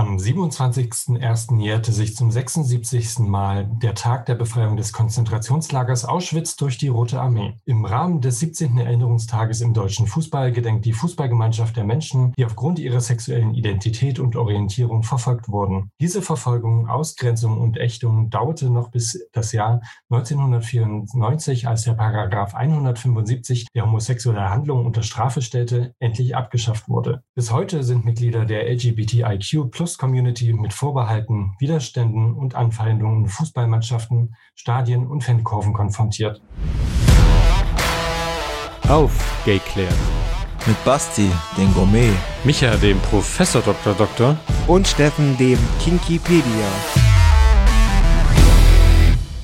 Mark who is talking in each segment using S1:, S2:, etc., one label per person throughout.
S1: Am 27.01. jährte sich zum 76. Mal der Tag der Befreiung des Konzentrationslagers Auschwitz durch die Rote Armee. Im Rahmen des 17. Erinnerungstages im deutschen Fußball gedenkt die Fußballgemeinschaft der Menschen, die aufgrund ihrer sexuellen Identität und Orientierung verfolgt wurden. Diese Verfolgung, Ausgrenzung und Ächtung dauerte noch bis das Jahr 1994, als der Paragraph 175, der homosexuelle Handlungen unter Strafe stellte, endlich abgeschafft wurde. Bis heute sind Mitglieder der LGBTIQ Plus Community mit Vorbehalten, Widerständen und Anfeindungen Fußballmannschaften, Stadien und Fankurven konfrontiert.
S2: Auf Gayclair.
S3: Mit Basti, dem Gourmet.
S2: Micha, dem Professor Dr. Doktor.
S4: Und Steffen, dem Kinkipedia.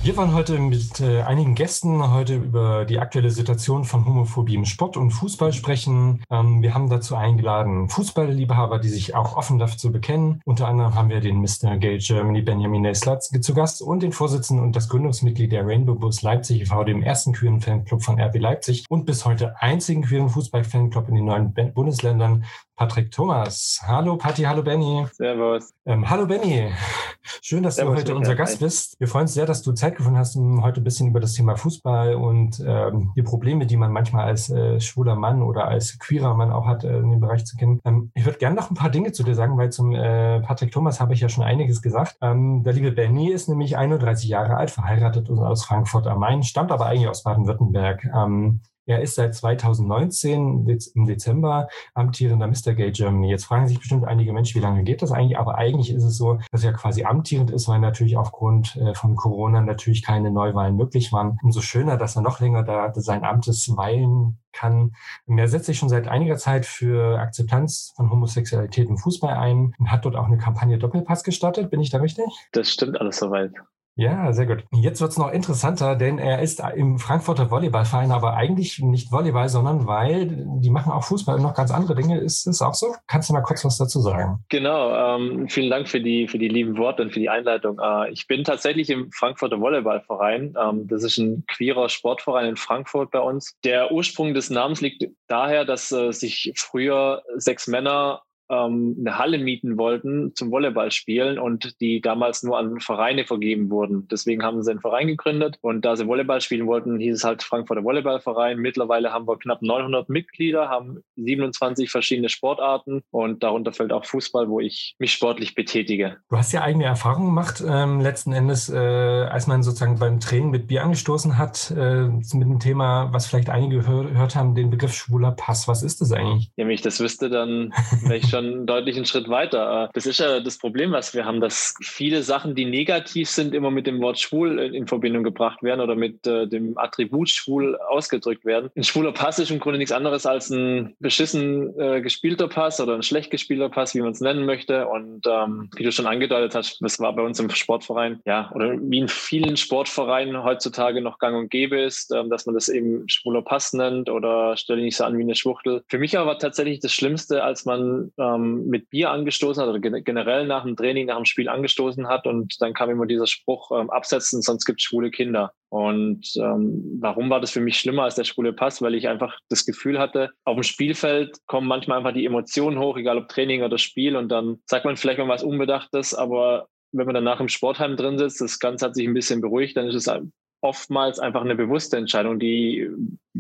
S1: Wir wollen heute mit äh, einigen Gästen heute über die aktuelle Situation von Homophobie im Sport und Fußball sprechen. Ähm, wir haben dazu eingeladen Fußballliebhaber, die sich auch offen dazu bekennen. Unter anderem haben wir den Mr. Gay Germany Benjamin Neslatzke zu Gast und den Vorsitzenden und das Gründungsmitglied der Rainbow Bus Leipzig e.V., dem ersten queeren Fanclub von RB Leipzig und bis heute einzigen queeren Fußball-Fanclub in den neuen Bundesländern, Patrick Thomas. Hallo Patti, hallo Benny.
S5: Servus.
S1: Ähm, hallo Benny. Schön, dass Servus, du heute unser Gast bist. Wir freuen uns sehr, dass du Zeit gefunden hast, um heute ein bisschen über das Thema Fußball und ähm, die Probleme, die man manchmal als äh, schwuler Mann oder als queerer Mann auch hat, äh, in dem Bereich zu kennen. Ähm, ich würde gerne noch ein paar Dinge zu dir sagen, weil zum äh, Patrick Thomas habe ich ja schon einiges gesagt. Ähm, der liebe Benny ist nämlich 31 Jahre alt, verheiratet und aus Frankfurt am Main, stammt aber eigentlich aus Baden-Württemberg. Er ist seit 2019 im Dezember amtierender Mr. Gay Germany. Jetzt fragen sich bestimmt einige Menschen, wie lange geht das eigentlich? Aber eigentlich ist es so, dass er quasi amtierend ist, weil natürlich aufgrund äh, von Corona natürlich keine Neuwahlen möglich waren. Umso schöner, dass er noch länger da sein Amtes weilen kann. Er setzt sich schon seit einiger Zeit für Akzeptanz von Homosexualität im Fußball ein und hat dort auch eine Kampagne Doppelpass gestartet. Bin ich da richtig?
S5: Das stimmt alles soweit.
S1: Ja, sehr gut. Jetzt wird's noch interessanter, denn er ist im Frankfurter Volleyballverein, aber eigentlich nicht Volleyball, sondern weil die machen auch Fußball und noch ganz andere Dinge. Ist es auch so? Kannst du mal kurz was dazu sagen?
S5: Genau. Ähm, vielen Dank für die, für die lieben Worte und für die Einleitung. Äh, ich bin tatsächlich im Frankfurter Volleyballverein. Ähm, das ist ein queerer Sportverein in Frankfurt bei uns. Der Ursprung des Namens liegt daher, dass äh, sich früher sechs Männer ähm, eine Halle mieten wollten zum Volleyballspielen und die damals nur an Vereine vergeben wurden. Deswegen haben sie einen Verein gegründet und da sie Volleyball spielen wollten, hieß es halt Frankfurter Volleyballverein. Mittlerweile haben wir knapp 900 Mitglieder, haben 27 verschiedene Sportarten und darunter fällt auch Fußball, wo ich mich sportlich betätige.
S1: Du hast ja eigene Erfahrungen gemacht, ähm, letzten Endes, äh, als man sozusagen beim Training mit Bier angestoßen hat, äh, mit dem Thema, was vielleicht einige gehört haben, den Begriff schwuler Pass. Was ist das eigentlich?
S5: Ja, wenn ich das wüsste, dann wäre ich schon schon einen deutlichen Schritt weiter. Das ist ja das Problem, was wir haben, dass viele Sachen, die negativ sind, immer mit dem Wort schwul in Verbindung gebracht werden oder mit äh, dem Attribut schwul ausgedrückt werden. Ein schwuler Pass ist im Grunde nichts anderes als ein beschissen äh, gespielter Pass oder ein schlecht gespielter Pass, wie man es nennen möchte. Und ähm, wie du schon angedeutet hast, das war bei uns im Sportverein, ja, oder wie in vielen Sportvereinen heutzutage noch gang und gäbe ist, ähm, dass man das eben schwuler Pass nennt oder stelle nicht so an wie eine Schwuchtel. Für mich aber tatsächlich das Schlimmste, als man ähm, mit Bier angestoßen hat oder generell nach dem Training, nach dem Spiel angestoßen hat. Und dann kam immer dieser Spruch, ähm, absetzen, sonst gibt es schwule Kinder. Und ähm, warum war das für mich schlimmer als der schwule Pass? Weil ich einfach das Gefühl hatte, auf dem Spielfeld kommen manchmal einfach die Emotionen hoch, egal ob Training oder Spiel. Und dann sagt man vielleicht mal was Unbedachtes, aber wenn man danach im Sportheim drin sitzt, das Ganze hat sich ein bisschen beruhigt, dann ist es oftmals einfach eine bewusste Entscheidung, die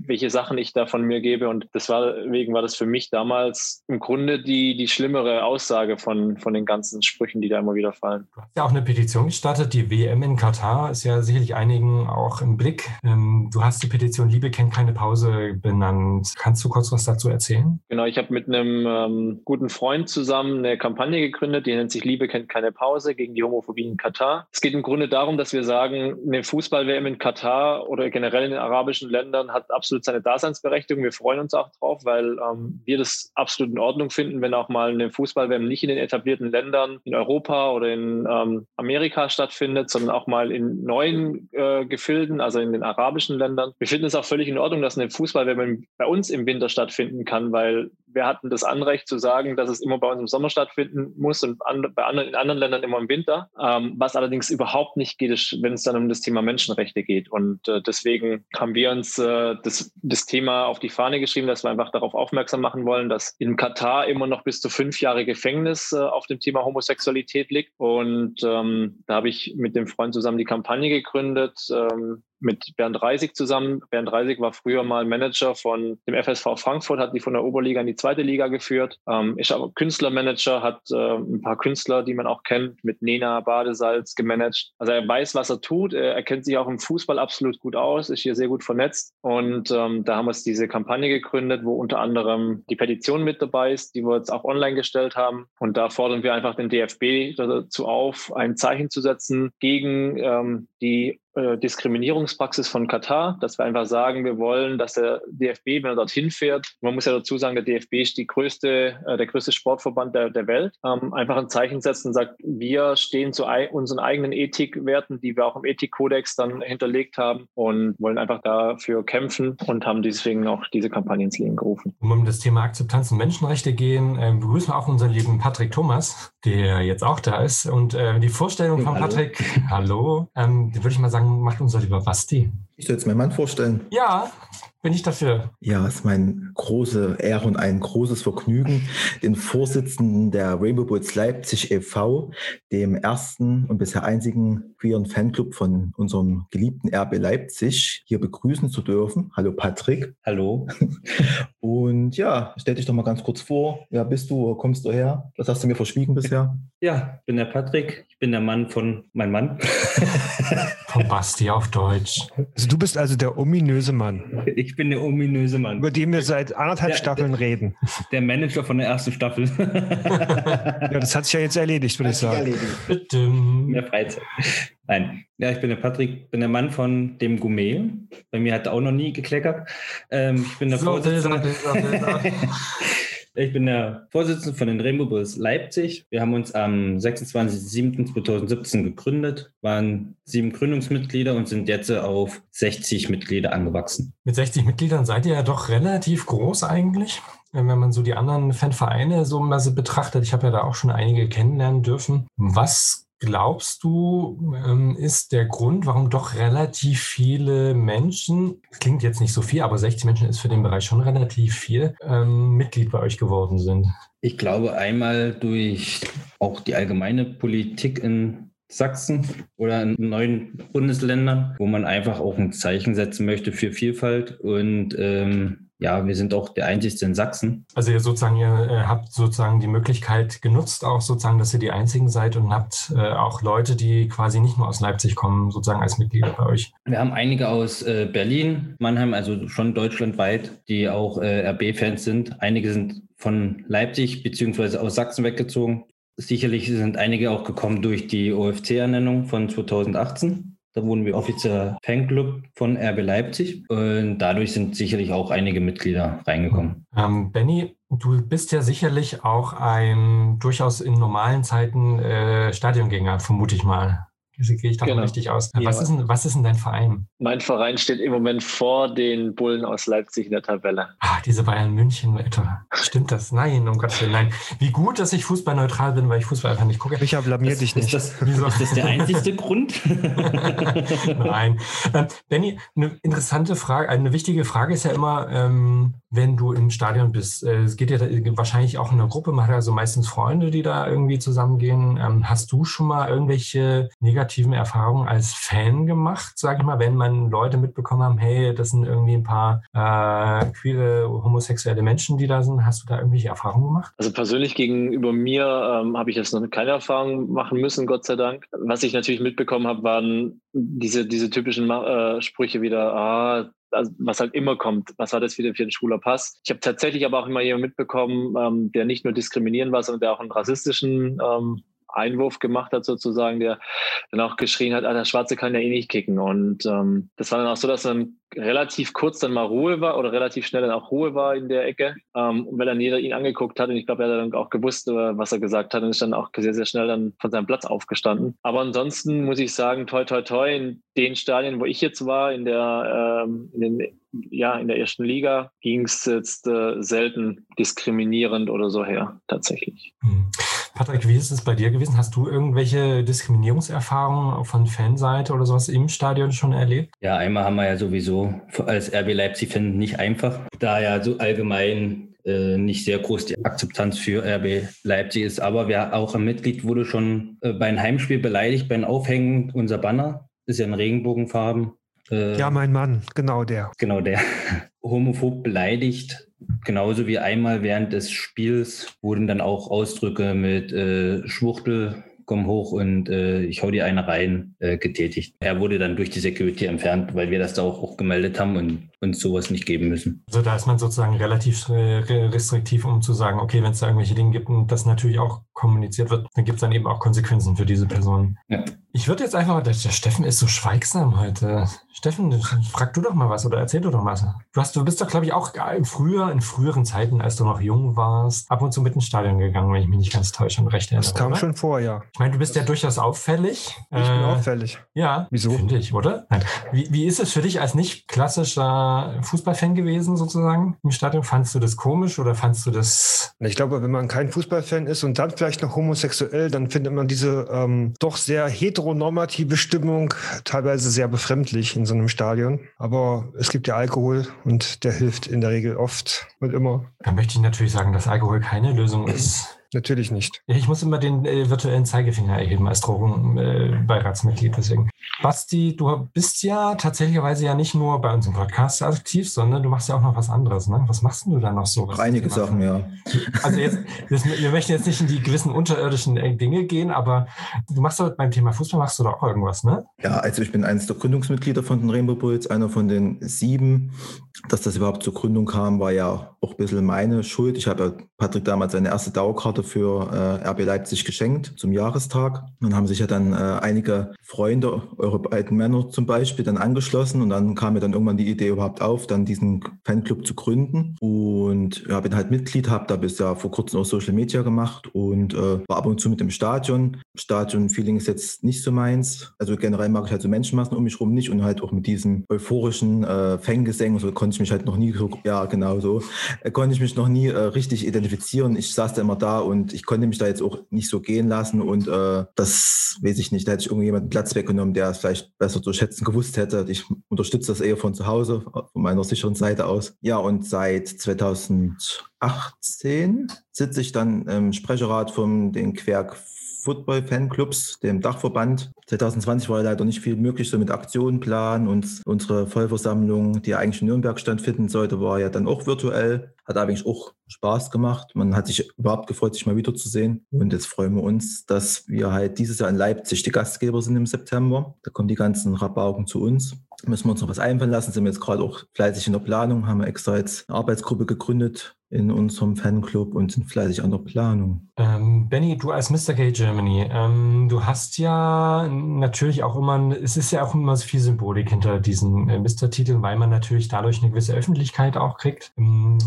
S5: welche Sachen ich da von mir gebe. Und deswegen war das für mich damals im Grunde die, die schlimmere Aussage von, von den ganzen Sprüchen, die da immer wieder fallen.
S1: Du hast ja auch eine Petition gestartet. Die WM in Katar ist ja sicherlich einigen auch im Blick. Ähm, du hast die Petition Liebe kennt keine Pause benannt. Kannst du kurz was dazu erzählen?
S5: Genau, ich habe mit einem ähm, guten Freund zusammen eine Kampagne gegründet, die nennt sich Liebe kennt keine Pause gegen die Homophobie in Katar. Es geht im Grunde darum, dass wir sagen, eine Fußball-WM in Katar oder generell in den arabischen Ländern hat absolut absolut seine Daseinsberechtigung. Wir freuen uns auch drauf, weil ähm, wir das absolut in Ordnung finden, wenn auch mal eine Fußball-WM nicht in den etablierten Ländern in Europa oder in ähm, Amerika stattfindet, sondern auch mal in neuen äh, Gefilden, also in den arabischen Ländern. Wir finden es auch völlig in Ordnung, dass eine Fußball-WM bei uns im Winter stattfinden kann, weil wir hatten das Anrecht zu sagen, dass es immer bei uns im Sommer stattfinden muss und an, bei anderen, in anderen Ländern immer im Winter. Ähm, was allerdings überhaupt nicht geht, ist, wenn es dann um das Thema Menschenrechte geht. Und äh, deswegen haben wir uns äh, das, das Thema auf die Fahne geschrieben, dass wir einfach darauf aufmerksam machen wollen, dass in Katar immer noch bis zu fünf Jahre Gefängnis äh, auf dem Thema Homosexualität liegt. Und ähm, da habe ich mit dem Freund zusammen die Kampagne gegründet. Ähm, mit Bernd Reisig zusammen. Bernd Reisig war früher mal Manager von dem FSV Frankfurt, hat die von der Oberliga in die zweite Liga geführt, ähm, ist aber Künstlermanager, hat äh, ein paar Künstler, die man auch kennt, mit Nena Badesalz gemanagt. Also er weiß, was er tut. Er kennt sich auch im Fußball absolut gut aus, ist hier sehr gut vernetzt. Und ähm, da haben wir diese Kampagne gegründet, wo unter anderem die Petition mit dabei ist, die wir jetzt auch online gestellt haben. Und da fordern wir einfach den DFB dazu auf, ein Zeichen zu setzen gegen ähm, die äh, Diskriminierungspraxis von Katar, dass wir einfach sagen, wir wollen, dass der DFB, wenn er dorthin fährt, man muss ja dazu sagen, der DFB ist die größte, äh, der größte Sportverband der, der Welt, ähm, einfach ein Zeichen setzen und sagt, wir stehen zu unseren eigenen Ethikwerten, die wir auch im Ethikkodex dann hinterlegt haben und wollen einfach dafür kämpfen und haben deswegen auch diese Kampagne ins Leben gerufen.
S1: Um das Thema Akzeptanz und Menschenrechte gehen, äh, begrüßen wir auch unseren lieben Patrick Thomas, der jetzt auch da ist. Und äh, die Vorstellung von Patrick, hallo, ähm, würde ich mal sagen, macht unser lieber Basti.
S3: Ich soll jetzt meinen Mann vorstellen.
S1: Ja, bin ich dafür.
S3: Ja, es ist mein große Ehre und ein großes Vergnügen, den Vorsitzenden der Rainbow Bulls Leipzig e.V., dem ersten und bisher einzigen queeren Fanclub von unserem geliebten RB Leipzig, hier begrüßen zu dürfen. Hallo Patrick.
S6: Hallo.
S3: Und ja, stell dich doch mal ganz kurz vor. Wer bist du? Wo kommst du her? Was hast du mir verschwiegen bisher?
S6: Ja, ich bin der Patrick. Ich bin der Mann von meinem Mann.
S1: Von Basti auf Deutsch.
S4: Also du bist also der ominöse Mann.
S6: Ich bin der ominöse Manmann.
S4: Über den wir seit anderthalb der, Staffeln
S6: der,
S4: reden.
S6: Der Manager von der ersten Staffel.
S4: ja, das hat sich ja jetzt erledigt, würde ich sagen.
S6: Bitte. Mehr Freizeit. Nein. Ja, ich bin der Patrick, bin der Mann von dem Gourmet. Bei mir hat er auch noch nie gekleckert. Ähm, ich bin der so, Vorsitzende. Ich bin der Vorsitzende von den Rainbow Bulls Leipzig. Wir haben uns am 26.07.2017 gegründet, waren sieben Gründungsmitglieder und sind jetzt auf 60 Mitglieder angewachsen.
S1: Mit 60 Mitgliedern seid ihr ja doch relativ groß eigentlich wenn man so die anderen Fanvereine so mal so betrachtet, ich habe ja da auch schon einige kennenlernen dürfen. Was glaubst du, ähm, ist der Grund, warum doch relativ viele Menschen, klingt jetzt nicht so viel, aber 60 Menschen ist für den Bereich schon relativ viel, ähm, Mitglied bei euch geworden sind?
S6: Ich glaube einmal durch auch die allgemeine Politik in Sachsen oder in neuen Bundesländern, wo man einfach auch ein Zeichen setzen möchte für Vielfalt und ähm, ja, wir sind auch der einzigste in Sachsen.
S1: Also ihr sozusagen, ihr äh, habt sozusagen die Möglichkeit genutzt, auch sozusagen, dass ihr die einzigen seid und habt äh, auch Leute, die quasi nicht nur aus Leipzig kommen, sozusagen als Mitglieder bei euch.
S6: Wir haben einige aus äh, Berlin, Mannheim, also schon deutschlandweit, die auch äh, RB-Fans sind. Einige sind von Leipzig beziehungsweise aus Sachsen weggezogen. Sicherlich sind einige auch gekommen durch die OFC-Ernennung von 2018. Da wurden wir offizieller Fanclub von RB Leipzig und dadurch sind sicherlich auch einige Mitglieder reingekommen.
S1: Ähm, Benny, du bist ja sicherlich auch ein durchaus in normalen Zeiten äh, Stadiongänger, vermute ich mal. Gehe ich davon genau. richtig aus. Ja. Was, ist denn, was ist denn dein Verein?
S5: Mein Verein steht im Moment vor den Bullen aus Leipzig in der Tabelle.
S1: Ah, diese Bayern München etwa. Stimmt das? Nein, um Gottes Willen, nein. Wie gut, dass ich fußballneutral bin, weil ich Fußball einfach nicht gucke.
S4: Ich blamier dich nicht.
S6: Ist das, ist das der einzigste Grund?
S1: nein. Ähm, Benny, eine interessante Frage, eine wichtige Frage ist ja immer, ähm, wenn du im Stadion bist. Äh, es geht ja wahrscheinlich auch in einer Gruppe, man hat also meistens Freunde, die da irgendwie zusammengehen. Ähm, hast du schon mal irgendwelche negativen Erfahrungen als Fan gemacht, sage ich mal, wenn man Leute mitbekommen haben, hey, das sind irgendwie ein paar äh, queere, homosexuelle Menschen, die da sind. Hast du da irgendwelche Erfahrungen gemacht?
S5: Also persönlich gegenüber mir ähm, habe ich jetzt noch keine Erfahrung machen müssen, Gott sei Dank. Was ich natürlich mitbekommen habe, waren diese, diese typischen äh, Sprüche wieder, ah, also was halt immer kommt, was war das wieder für ein schwuler Pass? Ich habe tatsächlich aber auch immer jemanden mitbekommen, ähm, der nicht nur diskriminieren war, sondern der auch einen rassistischen ähm, Einwurf gemacht hat, sozusagen, der dann auch geschrien hat, ah, der Schwarze kann ja eh nicht kicken. Und ähm, das war dann auch so, dass dann relativ kurz dann mal Ruhe war oder relativ schnell dann auch Ruhe war in der Ecke. Ähm, weil dann jeder ihn angeguckt hat und ich glaube, er hat dann auch gewusst, äh, was er gesagt hat und ist dann auch sehr, sehr schnell dann von seinem Platz aufgestanden. Aber ansonsten muss ich sagen, toi, toi, toi, in den Stadien, wo ich jetzt war, in der, ähm, in den ja, in der ersten Liga ging es jetzt äh, selten diskriminierend oder so her, tatsächlich.
S1: Mhm. Patrick, wie ist es bei dir gewesen? Hast du irgendwelche Diskriminierungserfahrungen von Fanseite oder sowas im Stadion schon erlebt?
S6: Ja, einmal haben wir ja sowieso als RB Leipzig-Fan nicht einfach, da ja so allgemein äh, nicht sehr groß die Akzeptanz für RB Leipzig ist. Aber wir, auch ein Mitglied wurde schon äh, bei einem Heimspiel beleidigt, beim Aufhängen unser Banner. Ist ja in Regenbogenfarben.
S4: Äh, ja, mein Mann, genau der.
S6: Genau der. Homophob beleidigt Genauso wie einmal während des Spiels wurden dann auch Ausdrücke mit äh, Schwuchtel, komm hoch und äh, ich hau dir eine rein äh, getätigt. Er wurde dann durch die Security entfernt, weil wir das da auch, auch gemeldet haben und uns sowas nicht geben müssen.
S1: Also da ist man sozusagen relativ äh, restriktiv, um zu sagen, okay, wenn es da irgendwelche Dinge gibt und das natürlich auch kommuniziert wird, dann gibt es dann eben auch Konsequenzen für diese Person. Ja. Ich würde jetzt einfach der, der, Steffen ist so schweigsam heute. Steffen, frag du doch mal was oder erzähl du doch mal was. Du, hast, du bist doch, glaube ich, auch früher, in früheren Zeiten, als du noch jung warst, ab und zu mit ins Stadion gegangen, wenn ich mich nicht ganz täusche und recht
S4: erinnere. Das kam oder? schon vor, ja.
S1: Ich meine, du bist ja durchaus auffällig.
S4: Ich äh, bin auffällig.
S1: Ja. Wieso? Finde ich, oder? Nein. Wie, wie ist es für dich als nicht klassischer Fußballfan gewesen sozusagen im Stadion? Fandst du das komisch oder fandst du das?
S4: Ich glaube, wenn man kein Fußballfan ist und dann vielleicht noch homosexuell, dann findet man diese ähm, doch sehr heteronormative Stimmung teilweise sehr befremdlich in so einem Stadion. Aber es gibt ja Alkohol und der hilft in der Regel oft und immer.
S1: Da möchte ich natürlich sagen, dass Alkohol keine Lösung ist.
S4: Natürlich nicht.
S1: Ich muss immer den äh, virtuellen Zeigefinger erheben als Drogenbeiratsmitglied. Äh, deswegen. Basti, du bist ja tatsächlicherweise ja nicht nur bei uns im Podcast aktiv, sondern du machst ja auch noch was anderes. Ne? Was machst du da noch so?
S3: Einige Sachen, ja.
S1: Also jetzt, wir möchten jetzt nicht in die gewissen unterirdischen äh, Dinge gehen, aber du machst doch beim Thema Fußball machst du doch auch irgendwas, ne?
S3: Ja, also ich bin eines der Gründungsmitglieder von den Rainbow Bulls, einer von den sieben. Dass das überhaupt zur Gründung kam, war ja auch ein bisschen meine Schuld. Ich habe ja Patrick damals seine erste Dauerkarte für äh, RB Leipzig geschenkt zum Jahrestag. Dann haben sich ja dann äh, einige Freunde, eure beiden Männer zum Beispiel, dann angeschlossen und dann kam mir dann irgendwann die Idee überhaupt auf, dann diesen Fanclub zu gründen. Und ja, bin halt Mitglied, habe da bis ja vor kurzem auch Social Media gemacht und äh, war ab und zu mit dem Stadion. Stadion-Feeling ist jetzt nicht so meins. Also generell mag ich halt so Menschenmassen um mich rum nicht und halt auch mit diesem euphorischen äh, Fangesängen so konnte ich mich halt noch nie so, ja genau so, äh, konnte ich mich noch nie äh, richtig identifizieren. Ich saß da immer da und ich konnte mich da jetzt auch nicht so gehen lassen und äh, das weiß ich nicht, da hätte ich irgendjemanden Platz weggenommen, der es vielleicht besser zu schätzen gewusst hätte. Ich unterstütze das eher von zu Hause, von meiner sicheren Seite aus. Ja, und seit 2018 sitze ich dann im Sprecherrat von den Querk Football-Fanclubs, dem Dachverband. 2020 war leider nicht viel möglich, so mit Aktionen planen und unsere Vollversammlung, die eigentlich in Nürnberg stattfinden sollte, war ja dann auch virtuell. Hat eigentlich auch Spaß gemacht. Man hat sich überhaupt gefreut, sich mal wiederzusehen. Und jetzt freuen wir uns, dass wir halt dieses Jahr in Leipzig die Gastgeber sind im September. Da kommen die ganzen Rabauken zu uns müssen wir uns noch was einfallen lassen. Sind wir jetzt gerade auch fleißig in der Planung, haben wir extra jetzt eine Arbeitsgruppe gegründet in unserem Fanclub und sind fleißig an der Planung.
S1: Ähm, Benny, du als Mr. Gay Germany, ähm, du hast ja natürlich auch immer, es ist ja auch immer viel Symbolik hinter diesen äh, Mr-Titeln, weil man natürlich dadurch eine gewisse Öffentlichkeit auch kriegt. Ähm,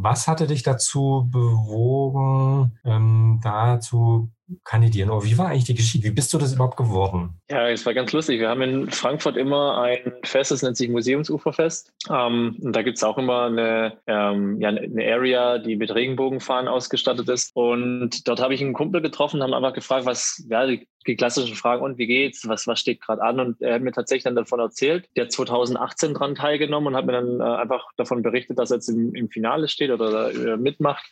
S1: was hatte dich dazu bewogen, ähm, dazu kandidieren. Oder wie war eigentlich die Geschichte? Wie bist du das überhaupt geworden?
S5: Ja, es war ganz lustig. Wir haben in Frankfurt immer ein Fest, das nennt sich Museumsuferfest. Ähm, und da gibt es auch immer eine, ähm, ja, eine Area, die mit Regenbogenfahren ausgestattet ist. Und dort habe ich einen Kumpel getroffen, haben einfach gefragt, was, ja, die klassischen Fragen, und wie geht's, was, was steht gerade an? Und er hat mir tatsächlich dann davon erzählt, der hat 2018 dran teilgenommen und hat mir dann äh, einfach davon berichtet, dass er jetzt im, im Finale steht oder äh, mitmacht.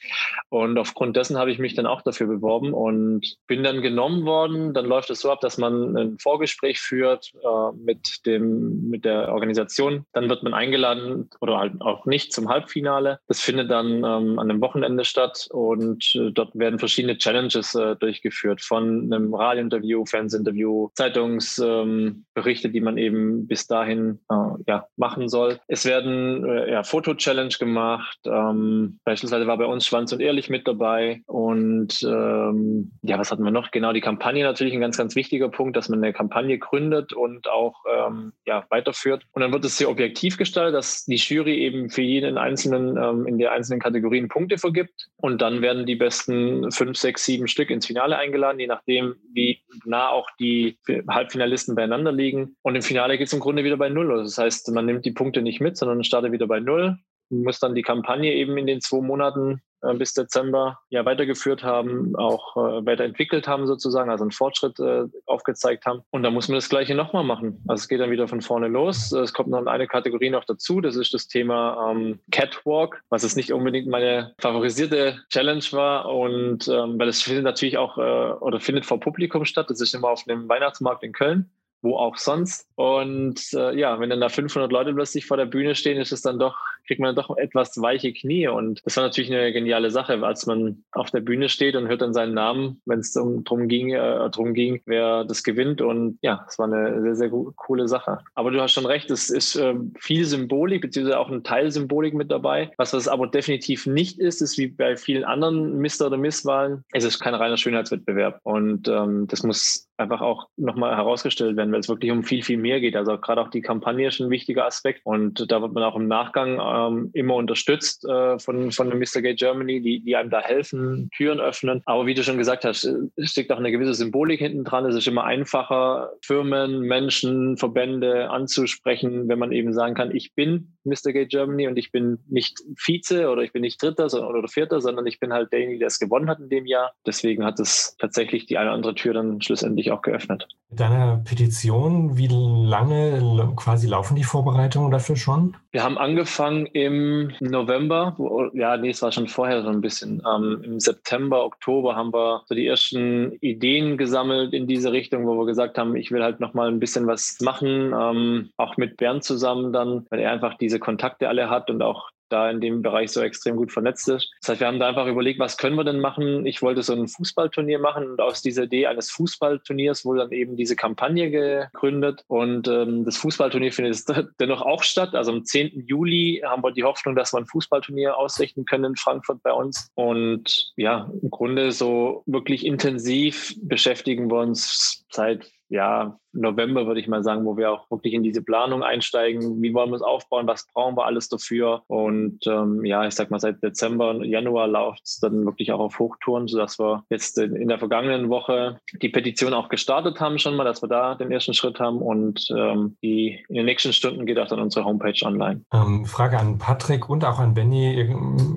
S5: Und aufgrund dessen habe ich mich dann auch dafür beworben und bin dann genommen worden. Dann läuft es so ab, dass man ein Vorgespräch führt äh, mit, dem, mit der Organisation. Dann wird man eingeladen oder halt auch nicht zum Halbfinale. Das findet dann ähm, an einem Wochenende statt und äh, dort werden verschiedene Challenges äh, durchgeführt von einem Radiointerview Interview, Fans-Interview, Zeitungsberichte, ähm, die man eben bis dahin äh, ja, machen soll. Es werden äh, ja, Foto-Challenge gemacht. Ähm, beispielsweise war bei uns Schwanz und Ehrlich mit dabei. Und ähm, ja, was hatten wir noch? Genau, die Kampagne natürlich ein ganz, ganz wichtiger Punkt, dass man eine Kampagne gründet und auch ähm, ja, weiterführt. Und dann wird es sehr objektiv gestaltet, dass die Jury eben für jeden einzelnen ähm, in der einzelnen Kategorien Punkte vergibt. Und dann werden die besten fünf, sechs, sieben Stück ins Finale eingeladen, je nachdem, wie nah auch die Halbfinalisten beieinander liegen. Und im Finale geht es im Grunde wieder bei Null. Das heißt, man nimmt die Punkte nicht mit, sondern startet wieder bei Null muss dann die Kampagne eben in den zwei Monaten äh, bis Dezember ja weitergeführt haben, auch äh, weiterentwickelt haben sozusagen, also einen Fortschritt äh, aufgezeigt haben. Und da muss man das Gleiche nochmal machen. Also es geht dann wieder von vorne los. Es kommt noch eine Kategorie noch dazu, das ist das Thema ähm, Catwalk, was es nicht unbedingt meine favorisierte Challenge war. Und ähm, weil es findet natürlich auch äh, oder findet vor Publikum statt. Das ist immer auf einem Weihnachtsmarkt in Köln wo auch sonst. Und äh, ja, wenn dann da 500 Leute plötzlich vor der Bühne stehen, ist es dann doch, kriegt man doch etwas weiche Knie. Und das war natürlich eine geniale Sache, als man auf der Bühne steht und hört dann seinen Namen, wenn es um, drum ging, äh, drum ging, wer das gewinnt. Und ja, es war eine sehr, sehr coole Sache. Aber du hast schon recht, es ist äh, viel Symbolik, beziehungsweise auch ein Teil Symbolik mit dabei. Was das aber definitiv nicht ist, ist wie bei vielen anderen Mister- oder Misswahlen, es ist kein reiner Schönheitswettbewerb. Und ähm, das muss einfach auch nochmal herausgestellt werden, weil es wirklich um viel, viel mehr geht. Also gerade auch die Kampagne ist ein wichtiger Aspekt und da wird man auch im Nachgang ähm, immer unterstützt äh, von, von Mr. Gay Germany, die, die einem da helfen, Türen öffnen. Aber wie du schon gesagt hast, steckt auch eine gewisse Symbolik hinten dran. Es ist immer einfacher, Firmen, Menschen, Verbände anzusprechen, wenn man eben sagen kann, ich bin Mr. Gay Germany und ich bin nicht Vize oder ich bin nicht Dritter oder Vierter, sondern ich bin halt derjenige, der es gewonnen hat in dem Jahr. Deswegen hat es tatsächlich die eine oder andere Tür dann schlussendlich auch geöffnet.
S1: Mit deiner Petition, wie lange quasi laufen die Vorbereitungen dafür schon?
S5: Wir haben angefangen im November, wo, ja, nee, es war schon vorher so ein bisschen. Ähm, Im September, Oktober haben wir so die ersten Ideen gesammelt in diese Richtung, wo wir gesagt haben, ich will halt nochmal ein bisschen was machen, ähm, auch mit Bernd zusammen dann, weil er einfach diese Kontakte alle hat und auch da in dem Bereich so extrem gut vernetzt ist. Das heißt, wir haben da einfach überlegt, was können wir denn machen? Ich wollte so ein Fußballturnier machen und aus dieser Idee eines Fußballturniers wurde dann eben diese Kampagne gegründet und ähm, das Fußballturnier findet dennoch auch statt. Also am 10. Juli haben wir die Hoffnung, dass wir ein Fußballturnier ausrichten können in Frankfurt bei uns und ja, im Grunde so wirklich intensiv beschäftigen wir uns seit ja, November, würde ich mal sagen, wo wir auch wirklich in diese Planung einsteigen. Wie wollen wir es aufbauen? Was brauchen wir alles dafür? Und ähm, ja, ich sag mal, seit Dezember und Januar läuft es dann wirklich auch auf Hochtouren, sodass wir jetzt in der vergangenen Woche die Petition auch gestartet haben schon mal, dass wir da den ersten Schritt haben und ähm, die in den nächsten Stunden geht auch dann unsere Homepage online.
S1: Ähm, Frage an Patrick und auch an Benny.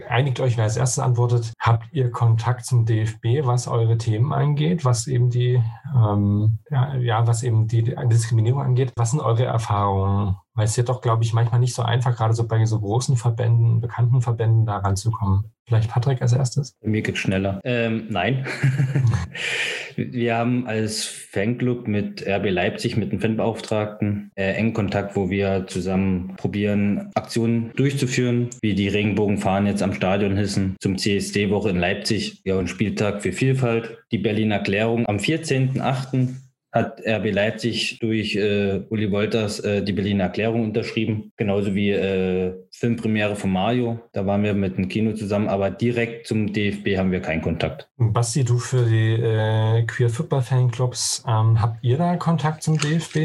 S1: Einigt euch, wer als erstes antwortet. Habt ihr Kontakt zum DFB, was eure Themen angeht, was eben die, ähm, ja, ja, was eben die Diskriminierung angeht. Was sind eure Erfahrungen? Weil es ja doch, glaube ich, manchmal nicht so einfach, gerade so bei so großen Verbänden, bekannten Verbänden da ranzukommen. Vielleicht Patrick als erstes?
S6: Mir geht schneller. Ähm, nein. wir haben als Fanclub mit RB Leipzig, mit dem Fanbeauftragten, äh, engen Kontakt, wo wir zusammen probieren, Aktionen durchzuführen, wie die Regenbogenfahnen jetzt am Stadion hissen, zum CSD-Woche in Leipzig, ja, und Spieltag für Vielfalt, die Berliner Erklärung am 14.08 hat RB Leipzig durch äh, Uli Wolters äh, die Berliner Erklärung unterschrieben, genauso wie äh, Filmpremiere von Mario. Da waren wir mit dem Kino zusammen, aber direkt zum DFB haben wir keinen Kontakt.
S1: Basti, du für die äh, Queer Football Fanclubs, ähm, habt ihr da Kontakt zum DFB?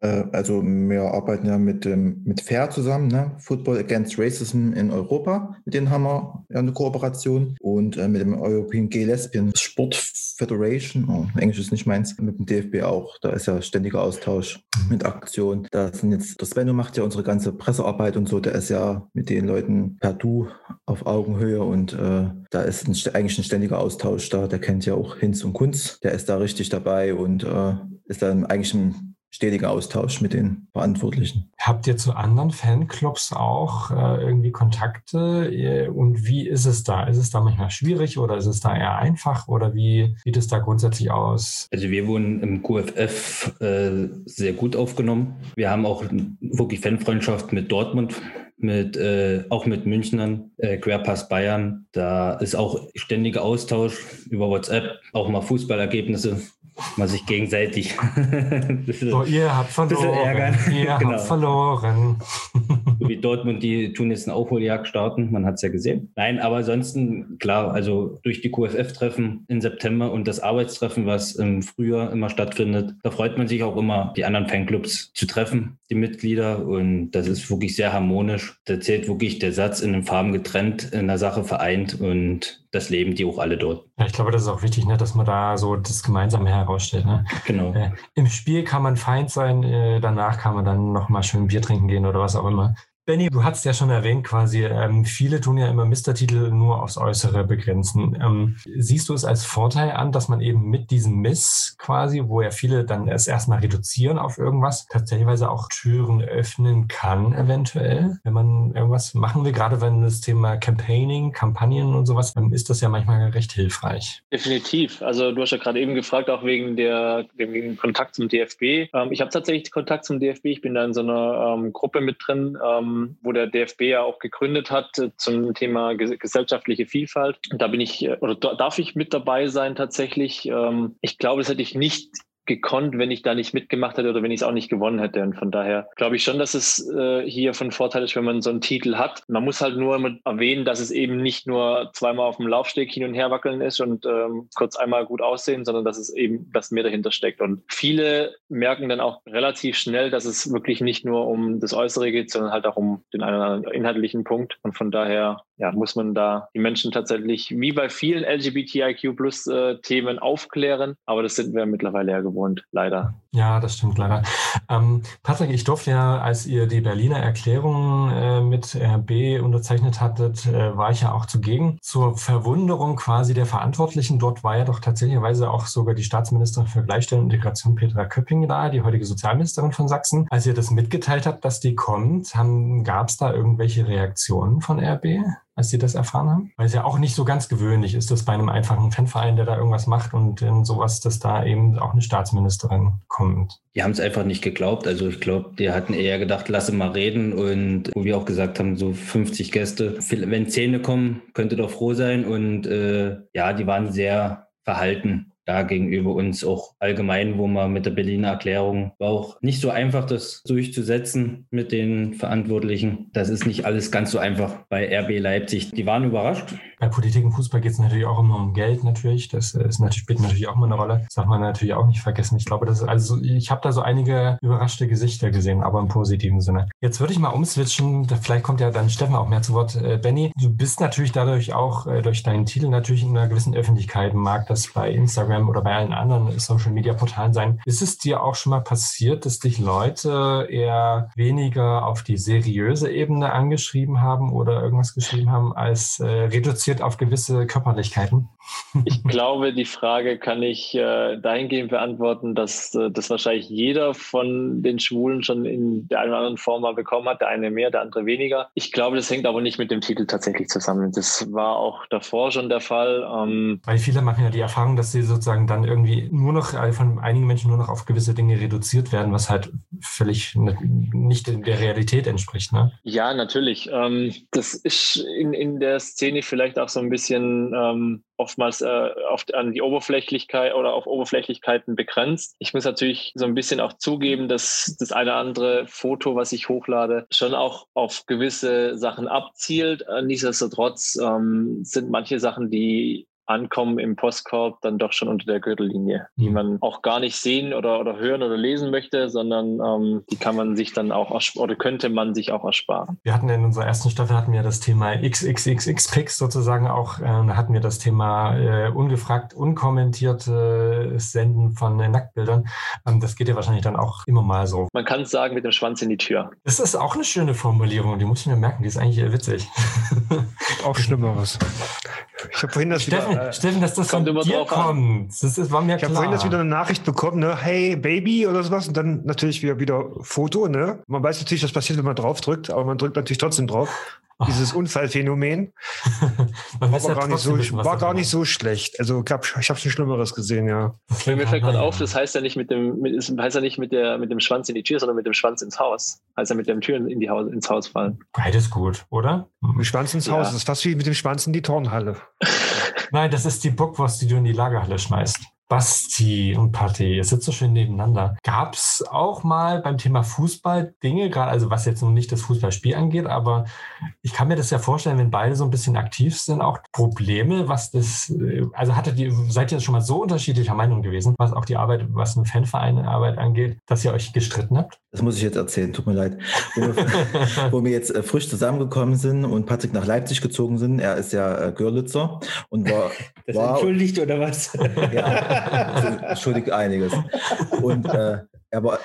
S3: Äh, also wir arbeiten ja mit, ähm, mit FAIR zusammen, ne? Football Against Racism in Europa. Mit denen haben wir ja eine Kooperation und äh, mit dem European Gay Lesbian Sport Federation, oh, Englisch ist nicht meins, mit dem DFB auch. Da ist ja ständiger Austausch mit Aktionen. Da sind jetzt, der Svenno macht ja unsere ganze Pressearbeit und so, der ist ja mit den Leuten per Du auf Augenhöhe und äh, da ist ein, eigentlich ein ständiger Austausch da. Der kennt ja auch Hinz und Kunz, der ist da richtig dabei und äh, ist dann eigentlich ein stetiger Austausch mit den Verantwortlichen.
S1: Habt ihr zu anderen Fanclubs auch äh, irgendwie Kontakte? Und wie ist es da? Ist es da manchmal schwierig oder ist es da eher einfach oder wie sieht es da grundsätzlich aus?
S6: Also wir wurden im QFF äh, sehr gut aufgenommen. Wir haben auch wirklich Fanfreundschaft mit Dortmund mit äh, auch mit Münchnern, äh, Querpass Bayern. Da ist auch ständiger Austausch über WhatsApp, auch mal Fußballergebnisse mal sich gegenseitig.
S1: so, ihr habt verloren. Ärgern. Ihr genau. habt verloren.
S6: Wie Dortmund, die tun jetzt eine Aufholjagd starten, man hat es ja gesehen. Nein, aber ansonsten, klar, also durch die QFF-Treffen im September und das Arbeitstreffen, was im Frühjahr immer stattfindet, da freut man sich auch immer, die anderen Fanclubs zu treffen, die Mitglieder. Und das ist wirklich sehr harmonisch. Da zählt wirklich der Satz in den Farben getrennt, in der Sache vereint und das leben die auch alle dort.
S1: Ja, ich glaube, das ist auch wichtig, ne, dass man da so das Gemeinsame herausstellt. Ne?
S6: Genau. Äh,
S1: Im Spiel kann man Feind sein, äh, danach kann man dann nochmal schön Bier trinken gehen oder was auch immer. Benny, du hast ja schon erwähnt quasi, ähm, viele tun ja immer Mister-Titel nur aufs Äußere begrenzen. Ähm, siehst du es als Vorteil an, dass man eben mit diesem Miss quasi, wo ja viele dann es erstmal reduzieren auf irgendwas, tatsächlich auch Türen öffnen kann, eventuell, wenn man irgendwas machen will, gerade wenn das Thema Campaigning, Kampagnen und sowas, dann ist das ja manchmal recht hilfreich.
S5: Definitiv. Also du hast ja gerade eben gefragt, auch wegen der wegen Kontakt zum DFB. Ähm, ich habe tatsächlich Kontakt zum DFB. Ich bin da in so einer ähm, Gruppe mit drin ähm, wo der DFB ja auch gegründet hat äh, zum Thema gesellschaftliche Vielfalt. Da bin ich äh, oder darf ich mit dabei sein tatsächlich. Ähm, ich glaube, das hätte ich nicht gekonnt, wenn ich da nicht mitgemacht hätte oder wenn ich es auch nicht gewonnen hätte. Und von daher glaube ich schon, dass es äh, hier von Vorteil ist, wenn man so einen Titel hat. Man muss halt nur erwähnen, dass es eben nicht nur zweimal auf dem Laufsteg hin und her wackeln ist und ähm, kurz einmal gut aussehen, sondern dass es eben das mehr dahinter steckt. Und viele merken dann auch relativ schnell, dass es wirklich nicht nur um das Äußere geht, sondern halt auch um den einen oder anderen inhaltlichen Punkt. Und von daher ja, muss man da die Menschen tatsächlich wie bei vielen LGBTIQ plus äh, aufklären. Aber das sind wir mittlerweile ja gewohnt, leider.
S1: Ja, das stimmt leider. Ähm, Patrick, ich durfte ja, als ihr die Berliner Erklärung äh, mit RB unterzeichnet hattet, äh, war ich ja auch zugegen. Zur Verwunderung quasi der Verantwortlichen dort war ja doch tatsächlich auch sogar die Staatsministerin für Gleichstellung und Integration Petra Köpping da, die heutige Sozialministerin von Sachsen. Als ihr das mitgeteilt habt, dass die kommt, gab es da irgendwelche Reaktionen von RB? Als Sie das erfahren haben? Weil es ja auch nicht so ganz gewöhnlich ist, dass bei einem einfachen Fanverein, der da irgendwas macht und in sowas, dass da eben auch eine Staatsministerin kommt.
S6: Die haben es einfach nicht geglaubt. Also ich glaube, die hatten eher gedacht, lasse mal reden. Und wo wir auch gesagt haben, so 50 Gäste, wenn Zähne kommen, könnte doch froh sein. Und äh, ja, die waren sehr verhalten da gegenüber uns auch allgemein, wo man mit der Berliner Erklärung war auch nicht so einfach, das durchzusetzen mit den Verantwortlichen. Das ist nicht alles ganz so einfach bei RB Leipzig. Die waren überrascht.
S1: Bei Politik und Fußball geht es natürlich auch immer um Geld natürlich. Das ist natürlich, spielt natürlich auch immer eine Rolle. Das darf man natürlich auch nicht vergessen. Ich glaube, das ist also, ich habe da so einige überraschte Gesichter gesehen, aber im positiven Sinne. Jetzt würde ich mal umswitchen. Vielleicht kommt ja dann Steffen auch mehr zu Wort. Äh, Benny, du bist natürlich dadurch auch äh, durch deinen Titel natürlich in einer gewissen Öffentlichkeit. Mag das bei Instagram Instagram oder bei allen anderen Social Media Portalen sein. Ist es dir auch schon mal passiert, dass dich Leute eher weniger auf die seriöse Ebene angeschrieben haben oder irgendwas geschrieben haben, als äh, reduziert auf gewisse Körperlichkeiten?
S5: Ich glaube, die Frage kann ich äh, dahingehend beantworten, dass äh, das wahrscheinlich jeder von den Schwulen schon in der einen oder anderen Form mal bekommen hat, der eine mehr, der andere weniger. Ich glaube, das hängt aber nicht mit dem Titel tatsächlich zusammen. Das war auch davor schon der Fall.
S1: Ähm Weil viele machen ja die Erfahrung, dass sie sozusagen dann irgendwie nur noch äh, von einigen Menschen nur noch auf gewisse Dinge reduziert werden, was halt völlig nicht der Realität entspricht. Ne?
S5: Ja, natürlich. Ähm, das ist in, in der Szene vielleicht auch so ein bisschen ähm, oftmals äh, oft an die Oberflächlichkeit oder auf Oberflächlichkeiten begrenzt. Ich muss natürlich so ein bisschen auch zugeben, dass das eine oder andere Foto, was ich hochlade, schon auch auf gewisse Sachen abzielt. Nichtsdestotrotz ähm, sind manche Sachen, die Ankommen im Postkorb dann doch schon unter der Gürtellinie, die mhm. man auch gar nicht sehen oder, oder hören oder lesen möchte, sondern ähm, die kann man sich dann auch oder könnte man sich auch ersparen.
S1: Wir hatten in unserer ersten Staffel hatten wir das Thema XXXX-Picks sozusagen auch, äh, hatten wir das Thema äh, ungefragt, unkommentierte Senden von äh, Nacktbildern. Ähm, das geht ja wahrscheinlich dann auch immer mal so.
S5: Man kann es sagen mit dem Schwanz in die Tür.
S1: Das ist auch eine schöne Formulierung, die muss ich mir merken, die ist eigentlich witzig.
S4: auch Schlimmeres. Ich habe vorhin das
S1: Steffen, äh, Steffen, dass das von dir kommt. Das ist, war mir
S4: ich habe vorhin das wieder eine Nachricht bekommen, ne? Hey Baby oder sowas und dann natürlich wieder wieder Foto, ne? Man weiß natürlich, was passiert, wenn man drauf drückt, aber man drückt natürlich trotzdem drauf. Dieses Unfallphänomen war, ja gar, nicht so, war gar nicht so schlecht. Also ich habe ich hab schon Schlimmeres gesehen, ja.
S5: Mir fällt gerade auf, das heißt ja nicht mit dem, mit, heißt ja nicht mit der, mit dem Schwanz in die Tür, sondern mit dem Schwanz ins Haus. Heißt ja mit dem Türen in die Haus, ins Haus fallen.
S1: Beides gut, oder?
S4: Mit dem Schwanz ins Haus, ja. das ist fast wie mit dem Schwanz in die Turnhalle.
S1: Nein, das ist die Bockwurst, die du in die Lagerhalle schmeißt. Basti und Patti, ihr sitzt so schön nebeneinander. Gab es auch mal beim Thema Fußball Dinge, gerade also was jetzt noch nicht das Fußballspiel angeht, aber ich kann mir das ja vorstellen, wenn beide so ein bisschen aktiv sind, auch Probleme, was das, also hattet ihr, seid ihr schon mal so unterschiedlicher Meinung gewesen, was auch die Arbeit, was eine Fanvereinarbeit angeht, dass ihr euch gestritten habt?
S3: Das muss ich jetzt erzählen, tut mir leid. Wo wir, wo wir jetzt äh, frisch zusammengekommen sind und Patrick nach Leipzig gezogen sind, er ist ja äh, Görlitzer und war.
S6: Das
S3: war,
S6: entschuldigt oder was?
S3: Ja, entschuldigt einiges. Und äh, er war,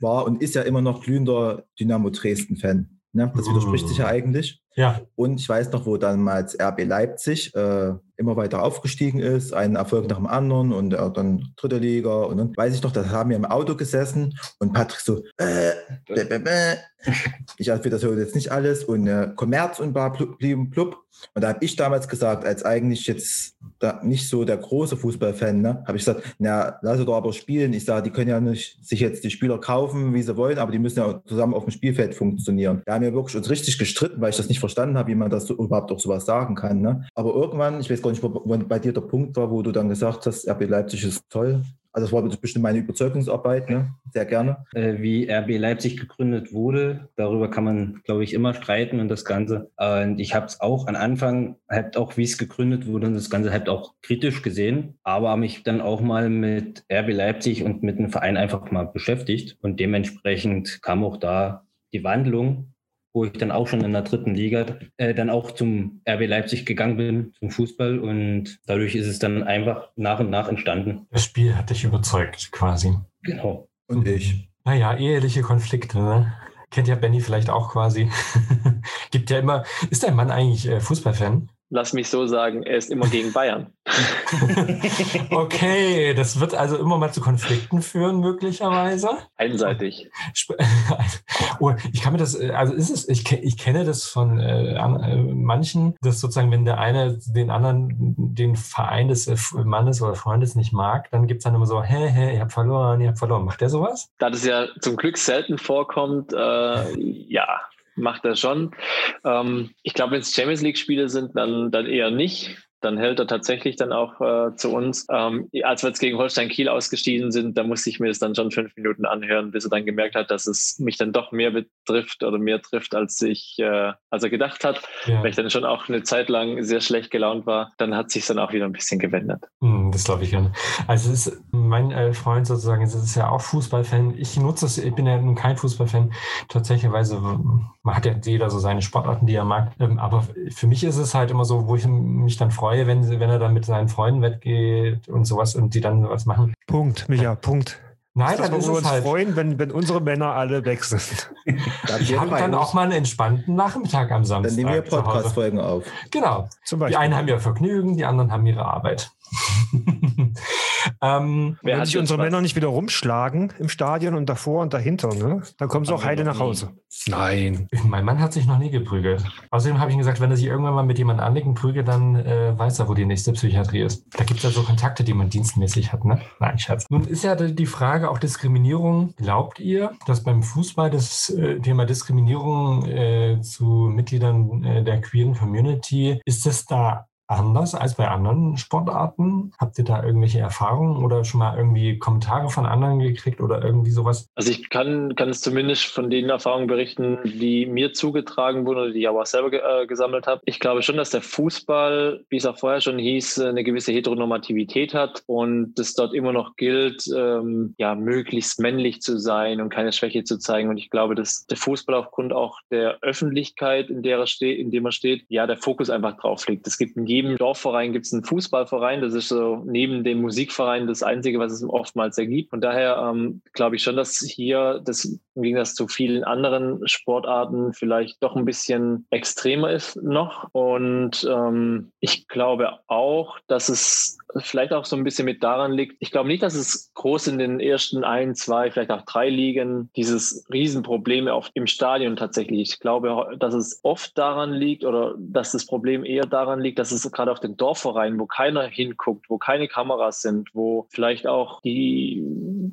S3: war und ist ja immer noch glühender Dynamo Dresden-Fan. Ne? Das widerspricht sich ja eigentlich.
S1: Ja.
S3: Und ich weiß noch, wo damals RB Leipzig äh, immer weiter aufgestiegen ist, einen Erfolg nach dem anderen und äh, dann dritte Liga. Und dann weiß ich noch, da haben wir im Auto gesessen und Patrick so, äh, bäh, bäh, bäh. ich erzähle das jetzt nicht alles und äh, Kommerz und Bar blieben plupp. Und da habe ich damals gesagt, als eigentlich jetzt nicht so der große Fußballfan, ne, habe ich gesagt, na, lass doch aber spielen. Ich sage, die können ja nicht sich jetzt die Spieler kaufen, wie sie wollen, aber die müssen ja zusammen auf dem Spielfeld funktionieren. Da haben wir wirklich uns richtig gestritten, weil ich das nicht verstanden habe, wie man das so, überhaupt auch sowas sagen kann. Ne? Aber irgendwann, ich weiß gar nicht, wo, bei dir der Punkt war, wo du dann gesagt hast, RB Leipzig ist toll. Also das war bestimmt meine Überzeugungsarbeit, ne? sehr gerne.
S6: Äh, wie RB Leipzig gegründet wurde, darüber kann man, glaube ich, immer streiten und das Ganze. Und ich habe es auch am Anfang, halt auch wie es gegründet wurde und das Ganze halt auch kritisch gesehen, aber habe mich dann auch mal mit RB Leipzig und mit dem Verein einfach mal beschäftigt und dementsprechend kam auch da die Wandlung wo ich dann auch schon in der dritten Liga äh, dann auch zum RB Leipzig gegangen bin, zum Fußball. Und dadurch ist es dann einfach nach und nach entstanden.
S1: Das Spiel hat dich überzeugt, quasi.
S6: Genau.
S3: Und ich.
S1: Naja, eheliche Konflikte, ne? Kennt ja Benny vielleicht auch quasi. Gibt ja immer. Ist dein Mann eigentlich äh, Fußballfan?
S5: Lass mich so sagen, er ist immer gegen Bayern.
S1: okay, das wird also immer mal zu Konflikten führen, möglicherweise.
S5: Einseitig.
S1: Oh, ich kann mir das, also ist es, ich, ich kenne das von äh, äh, manchen, dass sozusagen, wenn der eine den anderen, den Verein des äh, Mannes oder Freundes nicht mag, dann gibt es dann immer so, hä, hä, ihr habt verloren, ihr habt verloren. Macht der sowas?
S5: Da das ja zum Glück selten vorkommt, äh, ja, macht er schon. Ähm, ich glaube, wenn es Champions League-Spiele sind, dann, dann eher nicht dann hält er tatsächlich dann auch äh, zu uns. Ähm, als wir jetzt gegen Holstein Kiel ausgestiegen sind, da musste ich mir das dann schon fünf Minuten anhören, bis er dann gemerkt hat, dass es mich dann doch mehr betrifft oder mehr trifft, als ich, äh, als er gedacht hat. Ja. Weil ich dann schon auch eine Zeit lang sehr schlecht gelaunt war, dann hat sich dann auch wieder ein bisschen gewendet.
S1: Mm, das glaube ich gerne. Also ist mein äh, Freund sozusagen, es ist ja auch Fußballfan. Ich nutze es, ich bin ja nun kein Fußballfan. Tatsächlich, man hat ja jeder so seine Sportarten, die er mag. Ähm, aber für mich ist es halt immer so, wo ich mich dann freue, freue, wenn, wenn er dann mit seinen Freunden weggeht und sowas und die dann sowas machen.
S4: Punkt, Micha, Punkt.
S1: Nein, dann ist
S4: wir uns
S1: halt.
S4: freuen, wenn, wenn unsere Männer alle weg sind.
S1: ich habe dann auch mal einen entspannten Nachmittag am Samstag.
S3: Dann nehmen wir Podcast-Folgen auf.
S1: Genau. Zum Beispiel. Die einen haben ja Vergnügen, die anderen haben ihre Arbeit.
S4: ähm, Wenn sich unsere Männer nicht wieder rumschlagen im Stadion und davor und dahinter, ne? dann kommen sie auch heile nach Hause.
S1: Nein. Mein Mann hat sich noch nie geprügelt. Außerdem habe ich ihm gesagt, wenn er sich irgendwann mal mit jemandem anlegt und prügelt, dann äh, weiß er, wo die nächste Psychiatrie ist. Da gibt es ja so Kontakte, die man dienstmäßig hat, ne? Nein, Schatz. Nun ist ja die Frage auch Diskriminierung. Glaubt ihr, dass beim Fußball das äh, Thema Diskriminierung äh, zu Mitgliedern äh, der queeren Community, ist es da anders als bei anderen Sportarten? Habt ihr da irgendwelche Erfahrungen oder schon mal irgendwie Kommentare von anderen gekriegt oder irgendwie sowas?
S5: Also ich kann, kann es zumindest von den Erfahrungen berichten, die mir zugetragen wurden oder die ich auch selber ge äh, gesammelt habe. Ich glaube schon, dass der Fußball, wie es auch vorher schon hieß, eine gewisse Heteronormativität hat und es dort immer noch gilt, ähm, ja, möglichst männlich zu sein und keine Schwäche zu zeigen. Und ich glaube, dass der Fußball aufgrund auch der Öffentlichkeit, in der er steht, in dem er steht, ja, der Fokus einfach drauf liegt. Es gibt in Dorfverein gibt es einen Fußballverein. Das ist so neben dem Musikverein das Einzige, was es oftmals ergibt. Und daher ähm, glaube ich schon, dass hier das im Gegensatz zu vielen anderen Sportarten vielleicht doch ein bisschen extremer ist noch. Und ähm, ich glaube auch, dass es vielleicht auch so ein bisschen mit daran liegt. Ich glaube nicht, dass es groß in den ersten ein, zwei, vielleicht auch drei Ligen dieses Riesenproblem auf, im Stadion tatsächlich. Ich glaube, dass es oft daran liegt oder dass das Problem eher daran liegt, dass es gerade auf den Dorfvereinen, wo keiner hinguckt, wo keine Kameras sind, wo vielleicht auch die